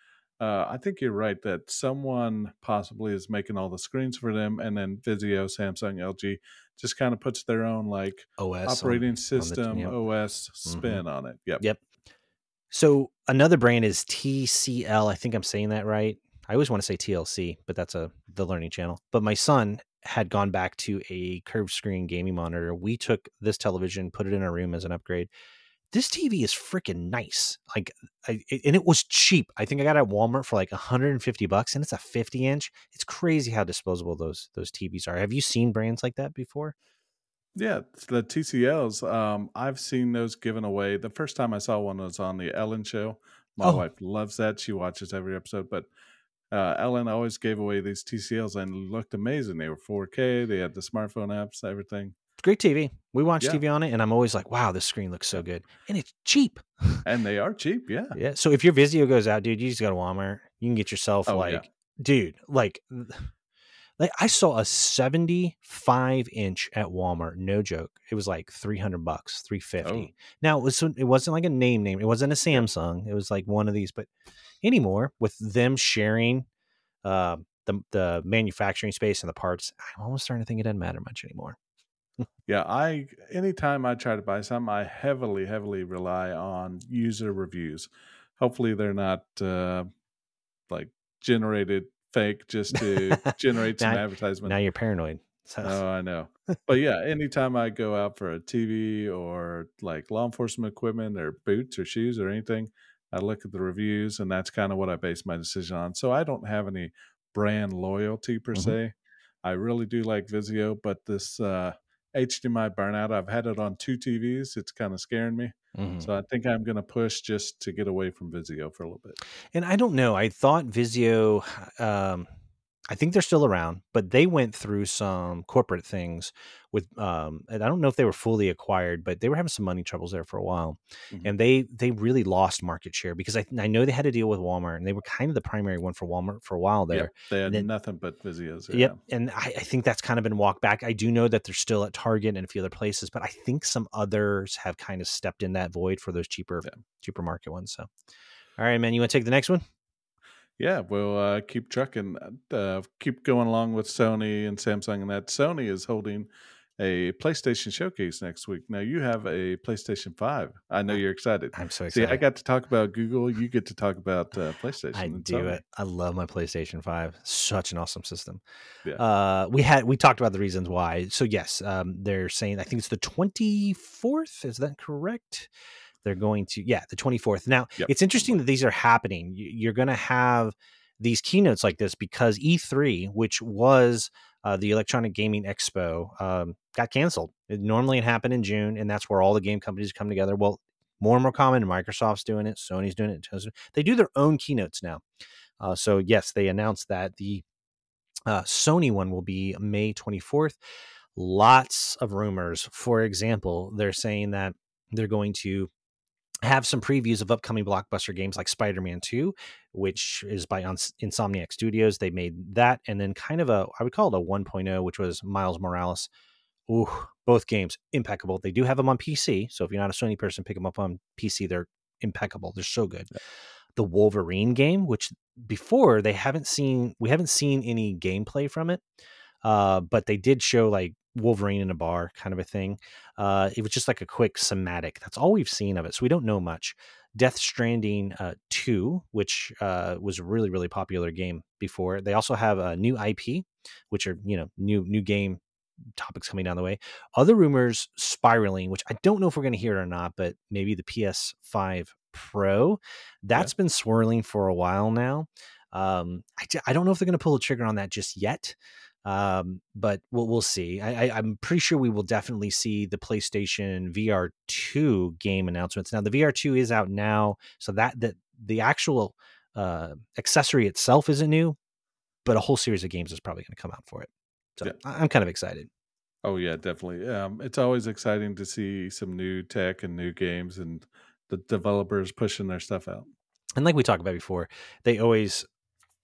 Uh, I think you're right that someone possibly is making all the screens for them, and then Vizio, Samsung, LG just kind of puts their own like OS on- operating on the- system yep. OS spin on it. Yep. Yep. So another brand is TCL. I think I'm saying that right. I always want to say TLC, but that's a the learning channel. But my son had gone back to a curved screen gaming monitor. We took this television, put it in our room as an upgrade. This TV is freaking nice. Like, I, and it was cheap. I think I got it at Walmart for like 150 bucks, and it's a 50 inch. It's crazy how disposable those those TVs are. Have you seen brands like that before? Yeah, the TCLs. Um, I've seen those given away. The first time I saw one was on the Ellen show. My Oh. wife loves that. She watches every episode. But uh, Ellen always gave away these TCLs and looked amazing. They were 4K. They had the smartphone apps, everything, It's great TV. We watch Yeah. TV on it, and I'm always like, wow, this screen looks so good. And it's cheap. and they are cheap. Yeah. Yeah. So if your Vizio goes out, dude, you just go to Walmart. You can get yourself Oh, like, yeah. dude, like, like I saw a 75 inch at Walmart. No joke. It was like 300 bucks, 350. Oh. Now it was it wasn't like a name name. It wasn't a Samsung. It was like one of these. But anymore, with them sharing uh, the the manufacturing space and the parts, I'm almost starting to think it doesn't matter much anymore. Yeah, I anytime I try to buy something, I heavily, heavily rely on user reviews. Hopefully, they're not uh, like generated fake just to generate some Now- advertisement. Now you're paranoid. So Oh, I know. But yeah, anytime I go out for a TV or like law enforcement equipment or boots or shoes or anything, I look at the reviews and that's kind of what I base my decision on. So I don't have any brand loyalty per Mhm. se. I really do like Vizio, but this uh, HDMI burnout, I've had it on two TVs. It's kind of scaring me. mhm. So I think I'm going to push just to get away from Vizio for a little bit. And I don't know. I thought Vizio, um, I think they're still around, but they went through some corporate things with, um, and I don't know if they were fully acquired, but they were having some money troubles there for a while, Mhm. and they they really lost market share because I I know they had to deal with Walmart, and they were kind of the primary one for Walmart for a while there. Yep, they had then- nothing but Vizios. there, Yep. And I, I think that's kind of been walked back. I do know that they're still at Target and a few other places, but I think some others have kind of stepped in that void for those cheaper, Yeah. cheaper market ones. So, all right, man, you want to take the next one? Yeah, we'll uh, keep trucking, uh, keep going along with Sony and Samsung, and that Sony is holding a PlayStation showcase next week. Now you have a PlayStation Five. I know you're excited. I'm so excited. See. I got to talk about Google. You get to talk about uh, PlayStation. I do Sony. it. I love my PlayStation 5. Such an awesome system. Yeah. Uh, we had we talked about the reasons why. So yes, um, they're saying I think it's the 24th. Is that correct? They're going to yeah, the 24th. Now, Yep. it's interesting that these are happening. You- You're going to have these keynotes like this because E3, which was uh, the Electronic Gaming Expo, um, got canceled. It, normally, it happened in June, and that's where all the game companies come together. Well, more and more common. Microsoft's doing it. Sony's doing it. They do their own keynotes now. Uh, so yes, they announced that the uh, Sony one will be May 24th. Lots of rumors. For example, they're saying that they're going to have some previews of upcoming blockbuster games like Spider-Man 2, which is by Insomniac Studios. They made that, and then kind of a I would call it a 1.0, which was Miles Morales. Ooh, both games impeccable. They do have them on PC, so if you're not a Sony person, pick them up on PC. They're impeccable. They're so good. The Wolverine game, which before they haven't seen, we haven't seen any gameplay from it, uh, but they did show like Wolverine in a bar kind of a thing. Uh, it was just like a quick somatic. That's all we've seen of it, so we don't know much. Death Stranding uh, 2, which uh, was a really really popular game before. They also have a new IP, which are you know new new game topics coming down the way. Other rumors spiraling, which I don't know if we're going to hear it or not, but maybe the PS5 Pro. That's been swirling for a while now. Um, I, I don't know if they're going to pull the trigger on that just yet, um, but we'll, we'll see. I, I, I'm pretty sure we will definitely see the PlayStation VR 2 game announcements. Now, the VR 2 is out now, so that the, the actual uh, accessory itself isn't new, but a whole series of games is probably going to come out for it. So Yeah. I'm kind of excited. Oh yeah, definitely. Um, it's always exciting to see some new tech and new games and the developers pushing their stuff out. and like we talked about before, they always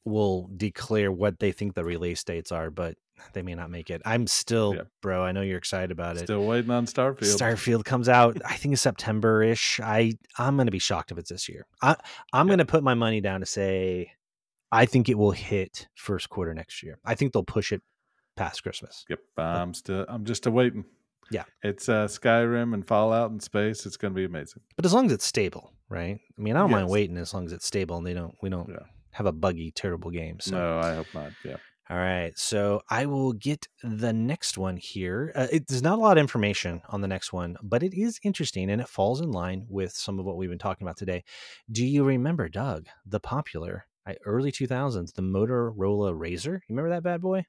will declare what they think the release dates are, but they may not make it. I'm still, Yeah. bro. I know you're excited about it. Still waiting on Starfield. Starfield comes out, I think September ish. I I'm gonna be shocked if it's this year. I I'm Yeah. gonna put my money down to say I think it will hit first quarter next year. I think they'll push it past Christmas. Yep, I'm still. I'm just awaiting. Yeah. It's uh, Skyrim and Fallout in space. It's going to be amazing. But as long as it's stable, right? I mean, I don't mind waiting as long as it's stable and they don't we don't Yeah. Have a buggy, terrible game. So No, I hope not. Yeah. All right, so I will get the next one here. Uh, it, there's not a lot of information on the next one, but it is interesting and it falls in line with some of what we've been talking about today. Do you remember, Doug, the popular early 2000s, the Motorola Razr? You remember that bad boy?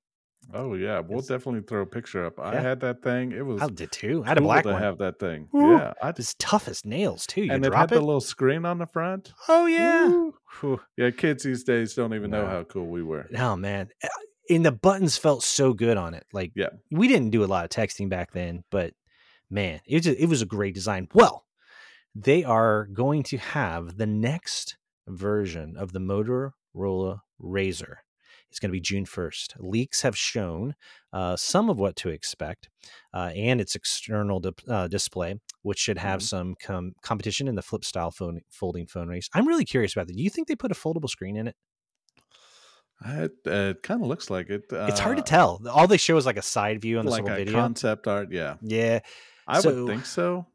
Oh yeah, we'll It's- definitely throw a picture up. I Yeah. had that thing. It was I did too. I had a black to one. have that thing. Woo. Yeah, I It was tough as nails too. You and it had it. the little screen on the front. oh yeah. Whew. Yeah, kids these days don't even know how cool we were. Oh man, Uh, and the buttons felt so good on it. Like, Yeah. we didn't do a lot of texting back then, but man, it was a, it was a great design. Well, they are going to have the next version of the Motorola Razr. It's going to be June 1st. Leaks have shown uh, some of what to expect uh, and its external di- uh, display, which should have Mhm. some com- competition in the flip style phone folding phone race. I'm really curious about that. Do you think they put a foldable screen in it? It, it kind of looks like it. It's hard to uh, tell. All they show is like a side view on this like little video. concept art. Yeah, yeah, I So- would think so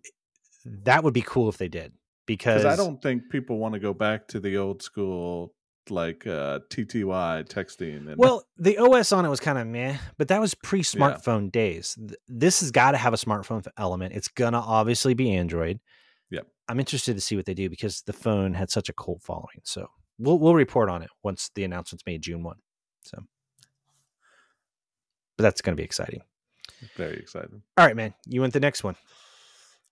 that would be cool if they did because I don't think people want to go back to the old school like uh, TTY texting. And Well, the OS on it was kind of meh, but that was pre-smartphone days. This has got to have a smartphone element. It's gonna obviously be Android. Yep. I'm interested to see what they do because the phone had such a cult following. So we'll we'll report on it once the announcement's made June one. So, but that's gonna be exciting. very exciting All right, man. You want the next one?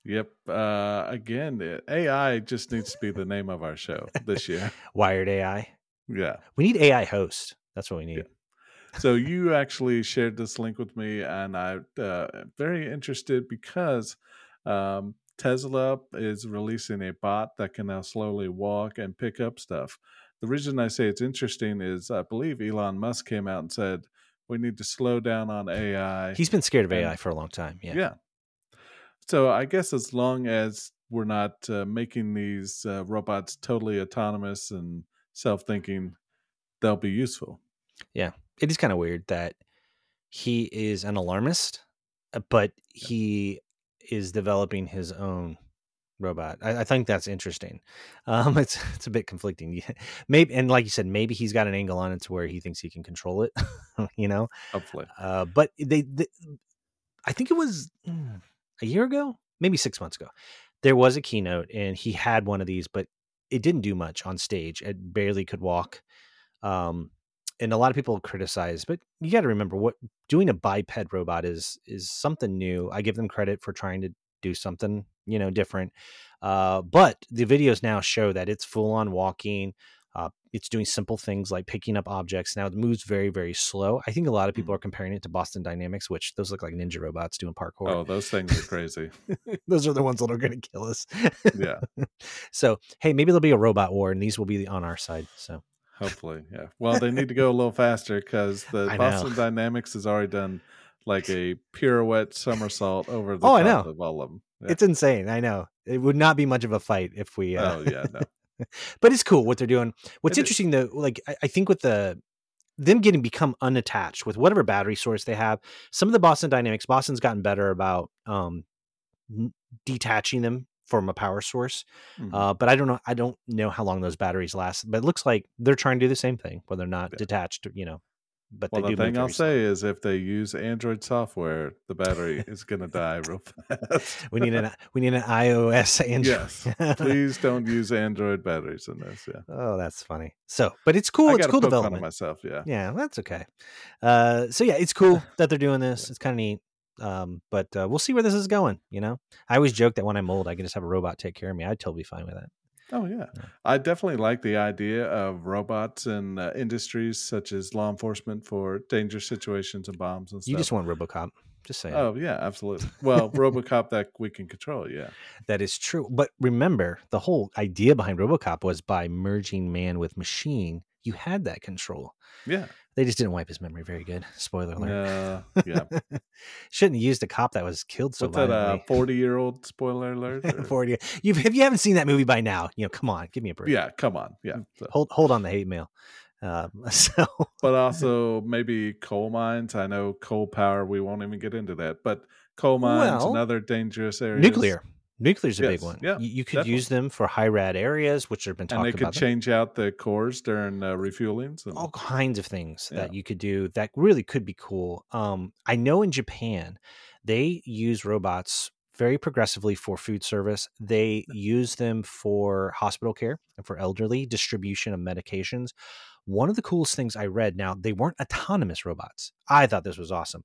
Yep. Uh, again, AI just needs to be the name of our show this year. Wired AI. Yeah. We need AI host. That's what we need. So you actually shared this link with me, and I'm uh, very interested because um, Tesla is releasing a bot that can now slowly walk and pick up stuff. The reason I say it's interesting is I believe Elon Musk came out and said we need to slow down on AI. He's been scared of AI for a long time. Yeah. yeah. So I guess as long as we're not uh, making these uh, robots totally autonomous and self-thinking, they'll be useful. Yeah. It is kind of weird that he is an alarmist, uh, but he is developing his own robot. I, I think that's interesting. Um, it's it's a bit conflicting. Yeah. Maybe and like you said, maybe he's got an angle on it to where he thinks he can control it. you know, Hopefully. uh, but they, they, I think it was mm, a year ago, maybe six months ago. There was a keynote, and he had one of these, but it didn't do much on stage. It barely could walk. Um, and a lot of people criticize, but you got to remember what doing a biped robot is is something new. I give them credit for trying to do something you know different. Uh, but the videos now show that it's full on walking. Uh, it's doing simple things like picking up objects. Now it moves very, very slow. I think a lot of people are comparing it to Boston Dynamics, which those look like ninja robots doing parkour. Oh, those things are crazy. those are the ones that are going to kill us. yeah. so, hey, maybe there'll be a robot war, and these will be on our side. So, Hopefully, yeah. Well, they need to go a little faster because the I know. Boston Dynamics has already done like a pirouette somersault over the Oh, I top know. of all of them. Yeah. it's insane. I know it would not be much of a fight if we. Uh, Oh yeah, no. but it's cool what they're doing. What's It is. interesting though, like I, I think with the them getting become unattached with whatever battery source they have, some of the Boston Dynamics, Boston's gotten better about um detaching them from a power source. Mhm. Uh, but I don't know. I don't know how long those batteries last. But it looks like they're trying to do the same thing, where they're not Yeah. detached. You know, but well, the thing I'll slow. say is if they use Android software, the battery is going to die real fast. we need an we need an iOS Android. yes. Please don't use Android batteries in this. Yeah. oh, that's funny. So, but it's cool. I It's cool development. myself. Yeah. Yeah, that's okay. Uh, so yeah, it's cool that they're doing this. It's kind of neat. Um, but uh, we'll see where this is going. You know, I always joke that when I'm old, I can just have a robot take care of me. I'd totally be fine with that. Oh yeah. I definitely like the idea of robots in uh, industries such as law enforcement for dangerous situations and bombs and stuff. You just want RoboCop. Just saying. Oh yeah, absolutely. Well, RoboCop that we can control. Yeah, That is true. But remember, the whole idea behind RoboCop was by merging man with machine, you had that control. yeah. They just didn't wipe his memory very good. Spoiler alert. Uh, yeah. Shouldn't have used a cop that was killed so What's that? A forty-year-old spoiler alert? 40. You've, if you haven't seen that movie by now, you know, come on, give me a break. yeah, come on. Yeah. So- Hold hold on the hate mail. Um, so but also maybe coal mines. I know coal power. We won't even get into that, but coal mines and Well, other dangerous areas. Nuclear. Nuclear's a big one. yeah, you, you could definitely. use them for high rad areas, which have been and talked they could about. them. change out the cores during uh, refuelings. And, all kinds of things Yeah. that you could do that really could be cool. Um, I know in Japan they use robots very progressively for food service. They use them for hospital care and for elderly distribution of medications. One of the coolest things I read now they weren't autonomous robots. I thought this was awesome.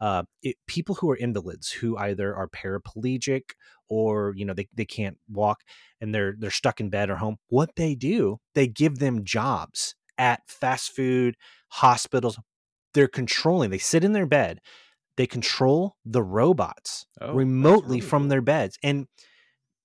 Uh, it, people who are invalids who either are paraplegic or you know they, they can't walk and they're they're stuck in bed or home what they do they give them jobs at fast food hospitals they're controlling they sit in their bed they control the robots Oh, remotely really from cool. their beds and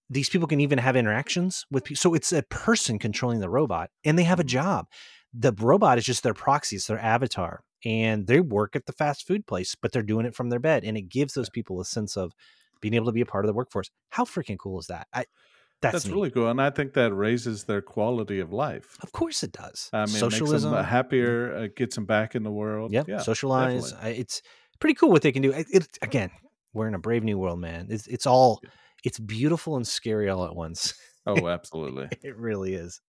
these people can even have interactions with people so it's a person controlling the robot and they have a Mhm. job the robot is just their proxy it's their avatar and they work at the fast food place but they're doing it from their bed and it gives those people a sense of being able to be a part of the workforce how freaking cool is that I, that's, That's really cool, and I think that raises their quality of life. Of course it does. I mean, Socialism. makes them happier, uh, gets them back in the world. Yep. Yeah, socialize. I, it's pretty cool what they can do. It, it again, we're in a brave new world, man. It's it's all it's beautiful and scary all at once. Oh, absolutely. it really is.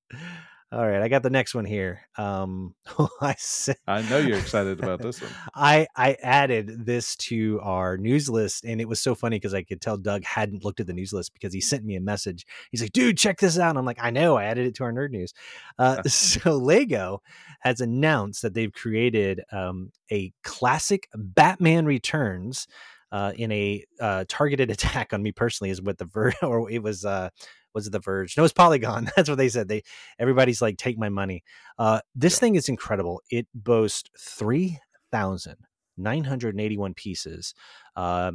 All right, I got the next one here. Um, I said, I know you're excited about this one. I I added this to our news list, and it was so funny because I could tell Doug hadn't looked at the news list because he sent me a message. He's like, "Dude, check this out." And I'm like, "I know, I added it to our nerd news." Uh, so Lego has announced that they've created um, a classic Batman Returns. Uh, in a uh, targeted attack on me personally, is what the ver or it was uh, was it the Verge? No, it's Polygon. That's what they said. They everybody's like, take my money. Uh, this Yeah. thing is incredible. It boasts three thousand nine hundred eighty one pieces. Uh,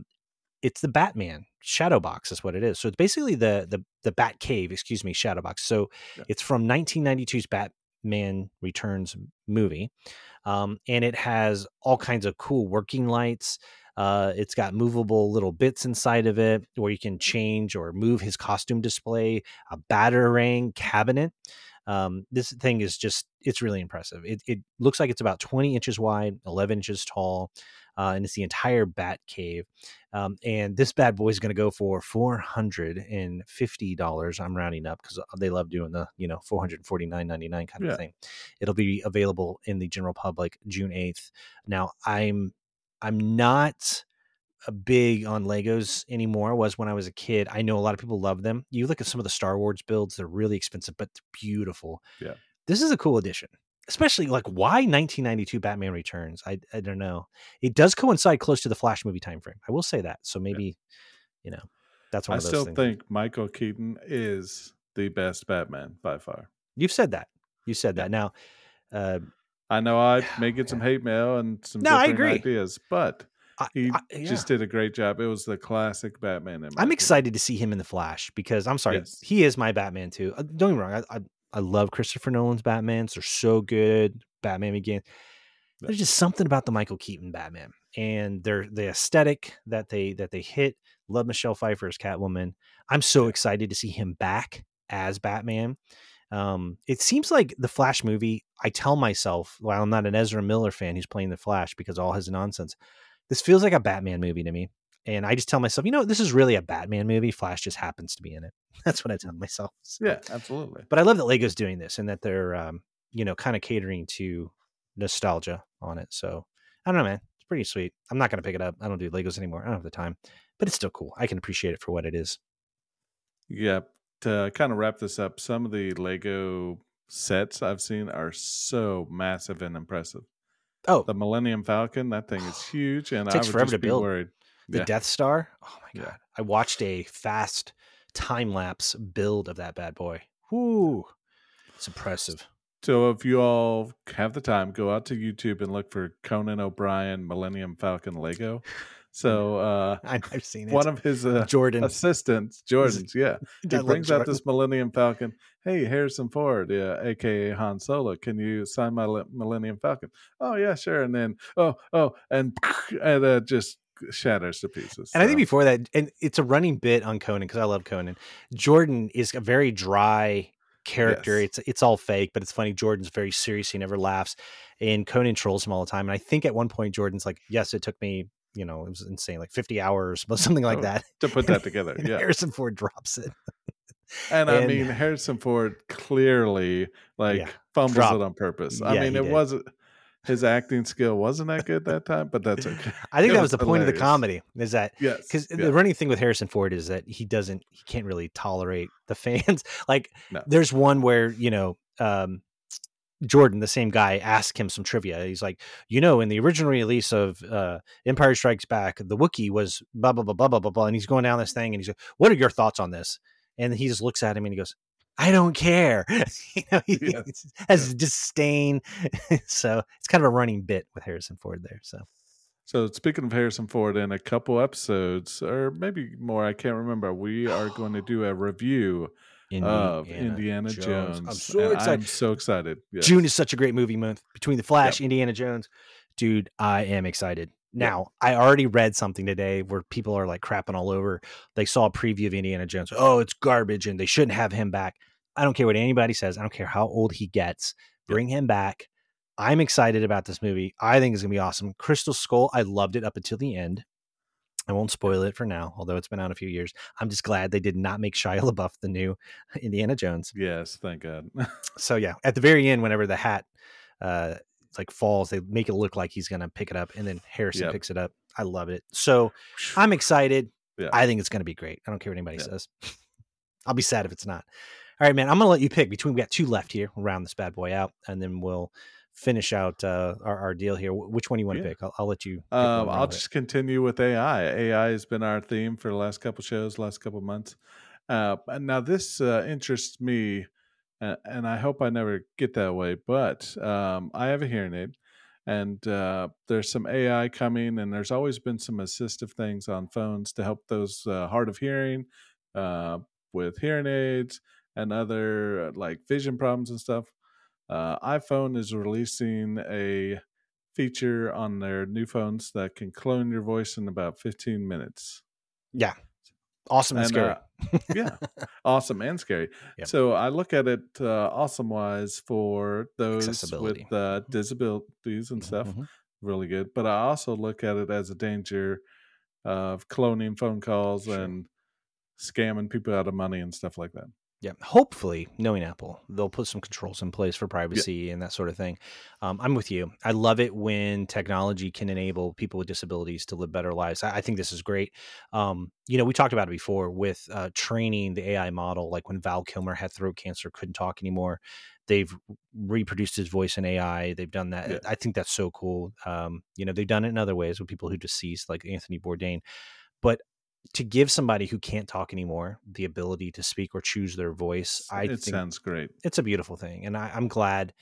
it's the Batman Shadow Box is what it is. So it's basically the the the Bat Cave, excuse me, Shadow Box. So Yeah. it's from 1992's Batman Returns movie, um, and it has all kinds of cool working lights. Uh, it's got movable little bits inside of it where you can change or move his costume display, a batarang cabinet. Um, this thing is just, it's really impressive. It, it looks like it's about 20 inches wide, 11 inches tall, uh, and it's the entire bat cave. Um, and this bad boy is going to go for $450. I'm rounding up because they love doing the, you know, $449.99 kind Yeah. of thing. It'll be available in the general public June 8th. Now, I'm I'm not a big on Legos anymore. Was when I was a kid. I know a lot of people love them. You look at some of the Star Wars builds; they're really expensive, but beautiful. Yeah. this is a cool addition. Especially like why 1992 Batman Returns. I I don't know. It does coincide close to the Flash movie time frame. I will say that. So maybe you know that's one I of those still things. think Michael Keaton is the best Batman by far. You've said that. You said Yeah. that. Now, uh, I know I may get some hate mail and some No, I different agree. ideas, but he I- yeah. just did a great job. It was the classic Batman. I'm opinion. excited to see him in the Flash because I'm sorry, Yes. he is my Batman too. Uh, Don't get me wrong, I, I I love Christopher Nolan's Batmans. They're so good. Batman Begins. There's just something about the Michael Keaton Batman and their the aesthetic that they that they hit. Love Michelle Pfeiffer as Catwoman. I'm so excited to see him back as Batman. Um, it seems like the Flash movie. I tell myself, while I'm not an Ezra Miller fan who's playing the Flash because all his nonsense, this feels like a Batman movie to me. And I just tell myself, you know, this is really a Batman movie. Flash just happens to be in it. That's what I tell myself. So- Yeah, absolutely. But I love that Lego's doing this and that they're, um, you know, kind of catering to nostalgia on it. So I don't know, man. It's pretty sweet. I'm not going to pick it up. I don't do Legos anymore. I don't have the time, but it's still cool. I can appreciate it for what it is. Yeah. To kind of wrap this up, some of the Lego sets I've seen are so massive and impressive. Oh, The Millennium Falcon, that thing is huge, and I Takes would forever to be build. worried. the yeah. Death Star. Oh my Yeah. God. I watched a fast time lapse build of that bad boy. Whoo. It's impressive. So if you all have the time, go out to YouTube and look for Conan O'Brien Millennium Falcon Lego. So uh, I, I've seen it. one of his uh, Jordan. assistants, Jordan's, yeah, he brings out this Millennium Falcon. Hey, Harrison Ford, yeah, aka Han Solo, can you sign my Millennium Falcon? Oh yeah, sure. And then oh oh, and and uh, just shatters to pieces. And I think before that, and it's a running bit on Conan because I love Conan. Jordan is a very dry character. Yes. It's it's all fake, but it's funny. Jordan's very serious. He never laughs, and Conan trolls him all the time. And I think at one point Jordan's like, "Yes, it took me, you know, it was insane, like 50 hours, but something like Oh, that. to put that together. Yeah. Harrison Ford drops it. And I And- mean, Harrison Ford clearly like Yeah. fumbles it on purpose. I Yeah, mean, it did. wasn't his acting skill wasn't that good that time, but that's okay. I think It that was was the point of the comedy is that Yes, because yeah. the running thing with Harrison Ford is that he doesn't, he can't really tolerate the fans. like, No. there's one where you know, um, Jordan, the same guy, asked him some trivia. He's like, you know, in the original release of uh, Empire Strikes Back, the Wookiee was blah blah blah blah blah blah blah, and he's going down this thing, and he's like, "What are your thoughts on this?" And he just looks at him and he goes, "I don't care." you know, he Yes. has disdain. so it's kind of a running bit with Harrison Ford there. So So speaking of Harrison Ford, in a couple episodes, or maybe more, I can't remember, we are going to do a review of Indiana Jones. I'm so and excited. I'm so excited. Yes. June is such a great movie month between The Flash, Indiana Jones. Dude, I am excited. Now, I already read something today where people are like crapping all over. They saw a preview of Indiana Jones. Oh, it's garbage and they shouldn't have him back. I don't care what anybody says. I don't care how old he gets. Yep. Bring him back. I'm excited about this movie. I think it's going to be awesome. Crystal Skull, I loved it up until the end. I won't spoil it for now, although it's been out a few years. I'm just glad they did not make Shia LaBeouf the new Indiana Jones Yes, thank God. so yeah at the very end whenever the hat uh like falls they make it look like he's gonna pick it up and then harrison Yep. picks it up i love it so i'm excited Yeah. i think it's gonna be great i don't care what anybody Yeah. says i'll be sad if it's not all right man i'm gonna let you pick between we got two left here we'll round this bad boy out and then we'll finish out uh our, our deal here which one do you want to Yeah. pick I'll, I'll let you Um, I'll just continue with AI. AI has been our theme for the last couple shows, last couple months. Uh, and now this uh, interests me, uh, and I hope I never get that way. But um, I have a hearing aid, and uh, there's some AI coming, and there's always been some assistive things on phones to help those uh, hard of hearing uh, with hearing aids and other uh, like vision problems and stuff. Uh, iPhone is releasing a feature on their new phones that can clone your voice in about 15 minutes. yeah awesome and, And, scary uh, yeah, awesome and scary. Yep. So I look at it uh, awesome wise for those with uh, disabilities and stuff. Mhm. Really good. But I also look at it as a danger of cloning phone calls Sure. and scamming people out of money and stuff like that. Yeah, hopefully, knowing Apple, they'll put some controls in place for privacy and that sort of thing. Um, I'm with you. I love it when technology can enable people with disabilities to live better lives. I, I think this is great. Um, you know, we talked about it before with uh, training the AI model. Like when Val Kilmer had throat cancer, couldn't talk anymore. They've reproduced his voice in AI. They've done that. Yeah. I think that's so cool. Um, you know, they've done it in other ways with people who deceased, like Anthony Bourdain. But to give somebody who can't talk anymore the ability to speak or choose their voice, I it sounds great. it's a beautiful thing, and I, I'm glad.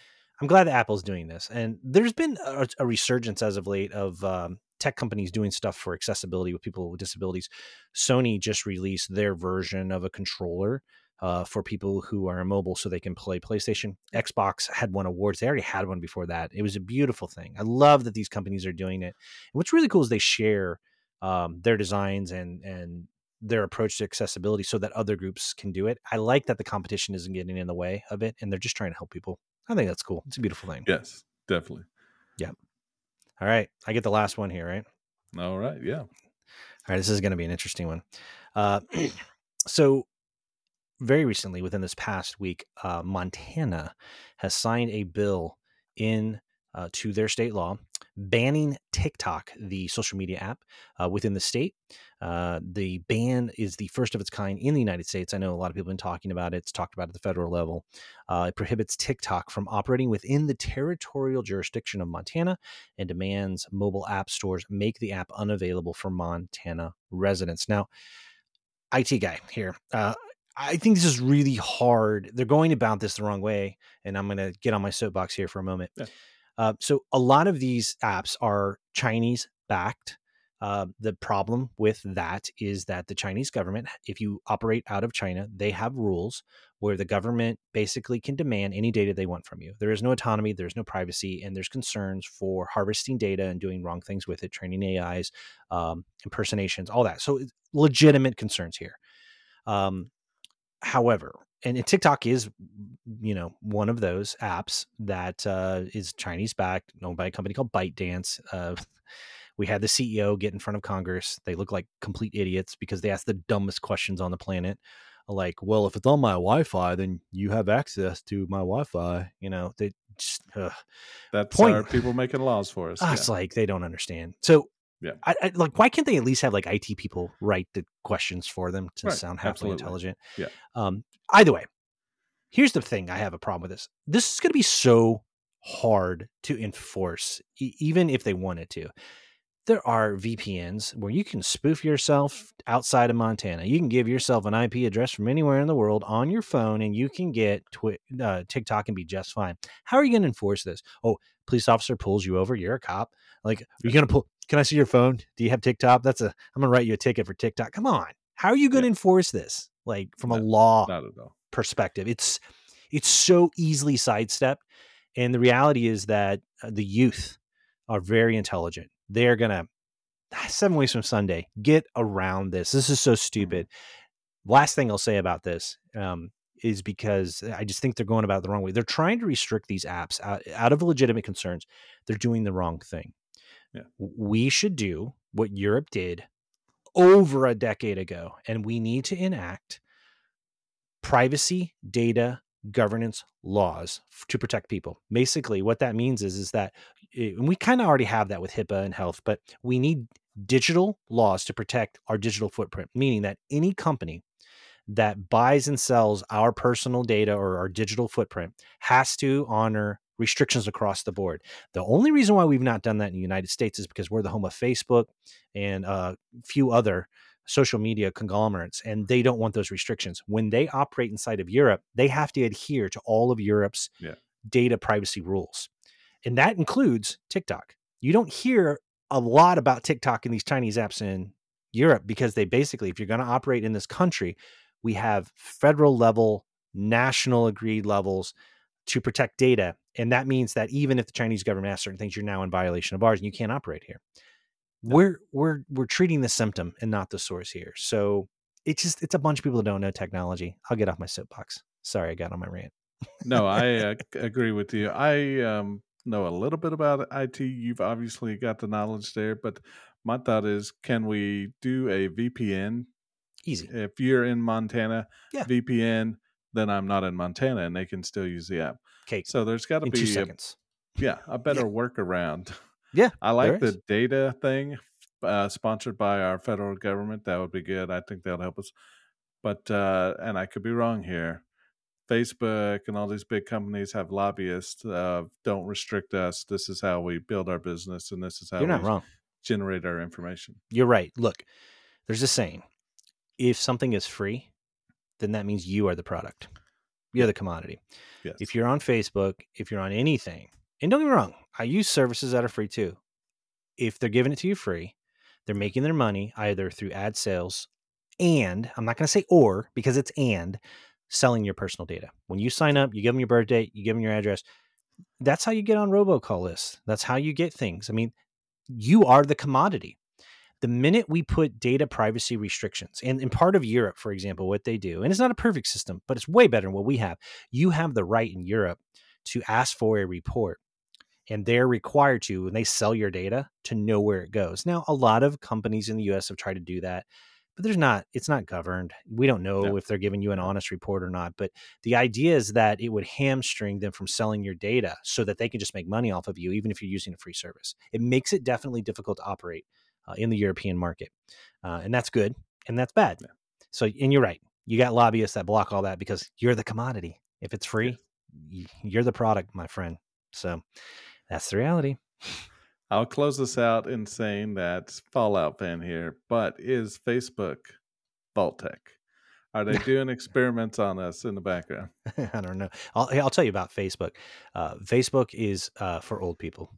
I'm glad that Apple's doing this, and there's been a, a resurgence as of late of um, tech companies doing stuff for accessibility with people with disabilities. Sony just released their version of a controller uh, for people who are immobile, so they can play PlayStation. Xbox had won awards; they already had one before that. It was a beautiful thing. I love that these companies are doing it. And what's really cool is they share um, their designs and and their approach to accessibility so that other groups can do it. I like that the competition isn't getting in the way of it and they're just trying to help people. I think that's cool. It's a beautiful thing. Yes, definitely. Yeah. All right. I get the last one here, right? All right. Yeah. All right. This is going to be an interesting one. Uh, so, very recently, within this past week, uh, Montana has signed a bill in uh, to their state law banning TikTok, the social media app, uh, within the state. Uh, the ban is the first of its kind in the United States. I know a lot of people have been talking about it. It's talked about at the federal level. Uh, it prohibits TikTok from operating within the territorial jurisdiction of Montana and demands mobile app stores make the app unavailable for Montana residents. Now, IT guy here. Uh, I think this is really hard. They're going about this the wrong way, and I'm going to get on my soapbox here for a moment. Yeah. Uh, so, a lot of these apps are Chinese backed. Uh, the problem with that is that the Chinese government, if you operate out of China, they have rules where the government basically can demand any data they want from you. There is no autonomy, there's no privacy, and there's concerns for harvesting data and doing wrong things with it, training AIs, um, impersonations, all that. So, legitimate concerns here. Um, however, and, and TikTok is, you know, one of those apps that uh, is Chinese backed, owned by a company called ByteDance. Uh, We had the CEO get in front of Congress. They look like complete idiots because they ask the dumbest questions on the planet. Like, well, if it's on my Wi-Fi, then you have access to my Wi-Fi. You know, they just. That's Point- people making laws for us. Ah, yeah. it's like they don't understand. So, Yeah. I, I like why can't they at least have like IT people write the questions for them to Right, sound halfway absolutely. intelligent? Yeah. Um. Either way, here's the thing: I have a problem with this. This is going to be so hard to enforce, e- even if they wanted to. There are VPNs where you can spoof yourself outside of Montana. You can give yourself an IP address from anywhere in the world on your phone, and you can get twi- uh, TikTok and be just fine. How are you going to enforce this? Oh, police officer pulls you over. You're a cop. Like, are you going to pull? Can I see your phone? Do you have TikTok? That's a. I'm going to write you a ticket for TikTok. Come on. How are you going to Yeah. enforce this? Like from a law Not at all. perspective. It's it's so easily sidestepped, and the reality is that uh, the youth are very intelligent. They're gonna seven weeks from Sunday get around this. This is so stupid. Last thing I'll say about this um, is because I just think they're going about it the wrong way. They're trying to restrict these apps out, out of legitimate concerns. They're doing the wrong thing. We should do what Europe did over a decade ago, and we need to enact privacy data governance laws to protect people. Basically, what that means is is that eh, and we kind of already have that with HIPAA and health, but we need digital laws to protect our digital footprint, meaning that any company that buys and sells our personal data or our digital footprint has to honor restrictions across the board. The only reason why we've not done that in the United States is because we're the home of Facebook and a few other social media conglomerates, and they don't want those restrictions. When they operate inside of Europe, they have to adhere to all of Europe's Yeah. data privacy rules. And that includes TikTok. You don't hear a lot about TikTok and these Chinese apps in Europe because they basically, if you're going to operate in this country, we have federal level, national agreed levels to protect data. And that means that even if the Chinese government asks certain things, you're now in violation of ours and you can't operate here. We're we're we're treating the symptom and not the source here. So it's just it's a bunch of people that don't know technology. I'll get off my soapbox. Sorry, I got on my rant. No, I uh, agree with you. I um, know a little bit about IT. You've obviously got the knowledge there, but my thought is, can we do a VPN? Easy. If you're in Montana, Yeah. VPN, then I'm not in Montana, and they can still use the app. Cake So there's got to be a, seconds. yeah a better workaround. Yeah, I like the is. data thing uh, sponsored by our federal government. That would be good. I think that'll help us. But uh, and I could be wrong here. Facebook and all these big companies have lobbyists. Uh, don't restrict us. This is how we build our business, and this is how You're not wrong. generate our information. You're right. Look, there's a saying: if something is free, then that means you are the product. You're the commodity. Yes. If you're on Facebook, if you're on anything, and don't get me wrong, I use services that are free too. If they're giving it to you free, they're making their money either through ad sales and I'm not going to say or because it's and selling your personal data. When you sign up, you give them your birth date, you give them your address. That's how you get on robocall lists. That's how you get things. I mean, you are the commodity. The minute we put data privacy restrictions, and in part of Europe, for example, what they do, and it's not a perfect system, but it's way better than what we have. You have the right in Europe to ask for a report, and they're required to, when they sell your data, to know where it goes. Now, a lot of companies in the US have tried to do that, but there's not, it's not governed. We don't know No. if they're giving you an honest report or not. But the idea is that it would hamstring them from selling your data so that they can just make money off of you, even if you're using a free service. It makes it definitely difficult to operate uh, in the European market. Uh, and that's good and that's bad. Yeah. So, and you're right. You got lobbyists that block all that because you're the commodity. If it's free, you're the product, my friend. So that's the reality. I'll close this out in saying that Fallout fan here, but is Facebook Vault-Tec? Are they doing experiments on us in the background? I don't know. I'll, I'll tell you about Facebook. Uh, Facebook is uh, for old people.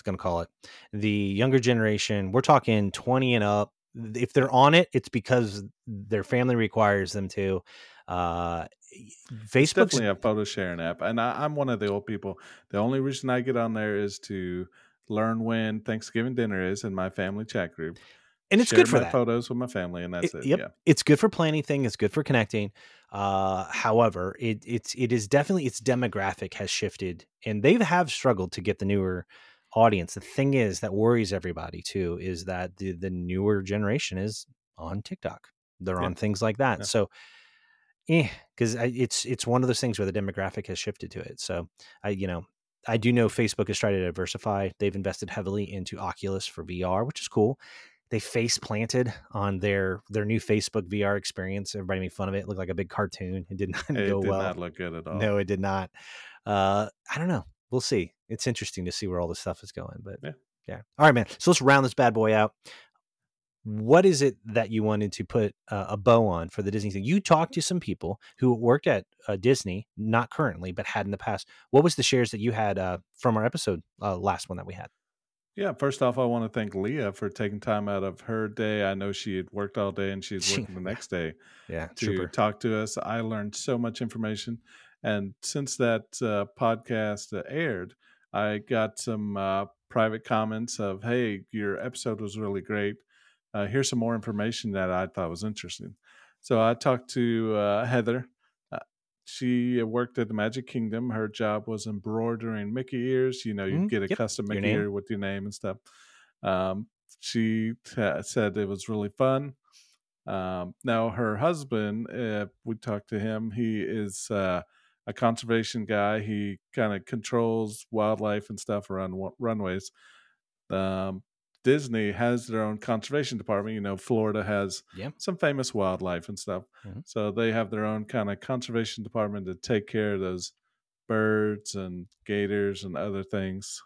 It's going to call it the younger generation. We're talking 20 and up. If they're on it, it's because their family requires them to. Uh, It's Facebook's definitely a photo sharing app, and I, I'm one of the old people. The only reason I get on there is to learn when Thanksgiving dinner is in my family chat group. and it's share good for that. Photos with my family, and that's it. It- yep. Yeah, it's good for planning thing it's good for connecting uh however it it's it is definitely its demographic has shifted and they have struggled to get the newer audience. The thing is that worries everybody too is that the the newer generation is on TikTok. They're Yeah. on things like that. Yeah. So, eh, because it's it's one of those things where the demographic has shifted to it. So I, you know, I do know Facebook is trying to diversify. They've invested heavily into Oculus for VR, which is cool. They face planted on their their new Facebook VR experience. Everybody made fun of it. It looked like a big cartoon. It did not It go did well. not look good at all. No, it did not. Uh, I don't know. We'll see. It's interesting to see where all this stuff is going. But Yeah. yeah. All right, man. So let's round this bad boy out. What is it that you wanted to put uh, a bow on for the Disney thing? You talked to some people who worked at uh, Disney, not currently, but had in the past. What was the shares that you had uh, from our episode, uh, last one that we had? Yeah, first off, I want to thank Leah for taking time out of her day. I know she had worked all day and she's working the next day Yeah, to talk to us. I learned so much information. And since that uh, podcast uh, aired, I got some uh, private comments of, hey, your episode was really great. Uh, here's some more information that I thought was interesting. So I talked to uh, Heather. Uh, she worked at the Magic Kingdom. Her job was embroidering Mickey ears. You know, you Mhm, get a yep, custom Mickey ear with your name and stuff. Um, she t- said it was really fun. Um, now her husband, uh, we talked to him. He is uh, a conservation guy. He kind of controls wildlife and stuff around wa- runways. Um, Disney has their own conservation department. You know, Florida has Yeah. some famous wildlife and stuff. Mhm. So they have their own kind of conservation department to take care of those birds and gators and other things.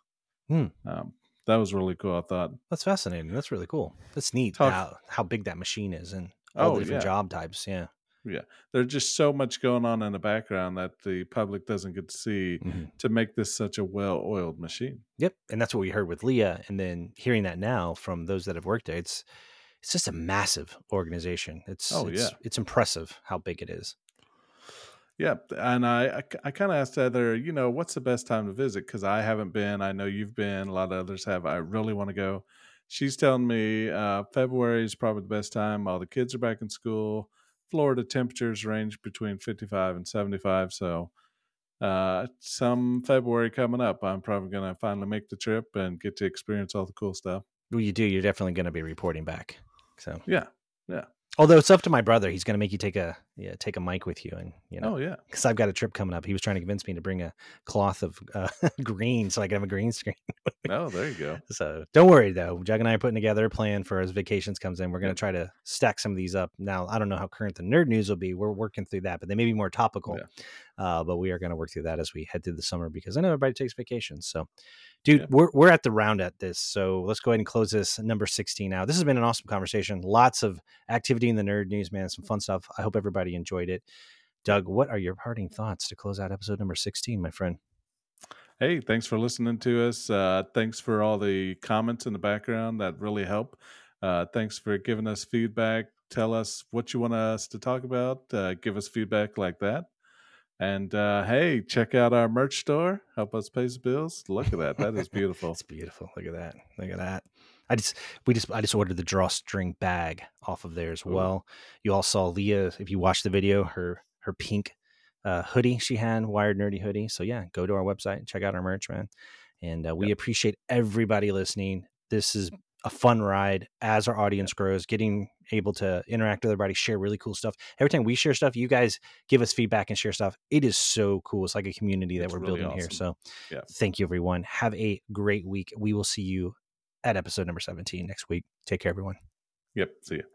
Hmm. Um, that was really cool. I thought. That's fascinating. That's really cool. That's neat Talk- how, how big that machine is and all Oh, the different yeah. job types. Yeah. Yeah, there's just so much going on in the background that the public doesn't get to see Mhm. to make this such a well-oiled machine. Yep, and that's what we heard with Leah, and then hearing that now from those that have worked there, it's it's just a massive organization. It's Oh, it's, yeah. it's impressive how big it is. Yeah, and I I, kind of asked Heather, you know, what's the best time to visit? Because I haven't been. I know you've been. A lot of others have. I really want to go. She's telling me uh, February is probably the best time. All the kids are back in school. Florida temperatures range between 55 and 75. So, uh, some February coming up, I'm probably going to finally make the trip and get to experience all the cool stuff. Well, you do. You're definitely going to be reporting back. So, Yeah. Yeah. Although it's up to my brother, he's going to make you take a yeah take a mic with you, and you know Oh, yeah. because I've got a trip coming up. He was trying to convince me to bring a cloth of uh, green so I can have a green screen. Oh, there you go. So don't worry though. Doug and I are putting together a plan for as vacations comes in. We're going to Yep. try to stack some of these up. Now I don't know how current the nerd news will be. We're working through that, but they may be more topical. Uh, but we are going to work through that as we head through the summer because I know everybody takes vacations. So, dude, Yeah. we're we're at the round at this. So let's go ahead and close this number sixteen out. This has been an awesome conversation. Lots of activity in the nerd news, man. Some fun stuff. I hope everybody enjoyed it. Doug, what are your parting thoughts to close out episode number sixteen, my friend? Hey, thanks for listening to us. Uh, thanks for all the comments in the background that really help. Uh, thanks for giving us feedback. Tell us what you want us to talk about. Uh, give us feedback like that. And uh, hey, check out our merch store. Help us pay the bills. Look at that. That is beautiful. It's beautiful. Look at that. Look at that. I just we just I just ordered the drawstring bag off of there as Ooh. well. You all saw Leah if you watched the video, her her pink uh, hoodie she had, wired nerdy hoodie. So yeah, go to our website and check out our merch, man. And uh, we appreciate everybody listening. This is a fun ride as our audience grows, getting able to interact with everybody, share really cool stuff. Every time we share stuff, you guys give us feedback and share stuff. It is so cool. It's like a community that It's we're really building here. So Yeah. thank you, everyone. Have a great week. We will see you at episode number 17 next week. Take care, everyone. Yep. See you.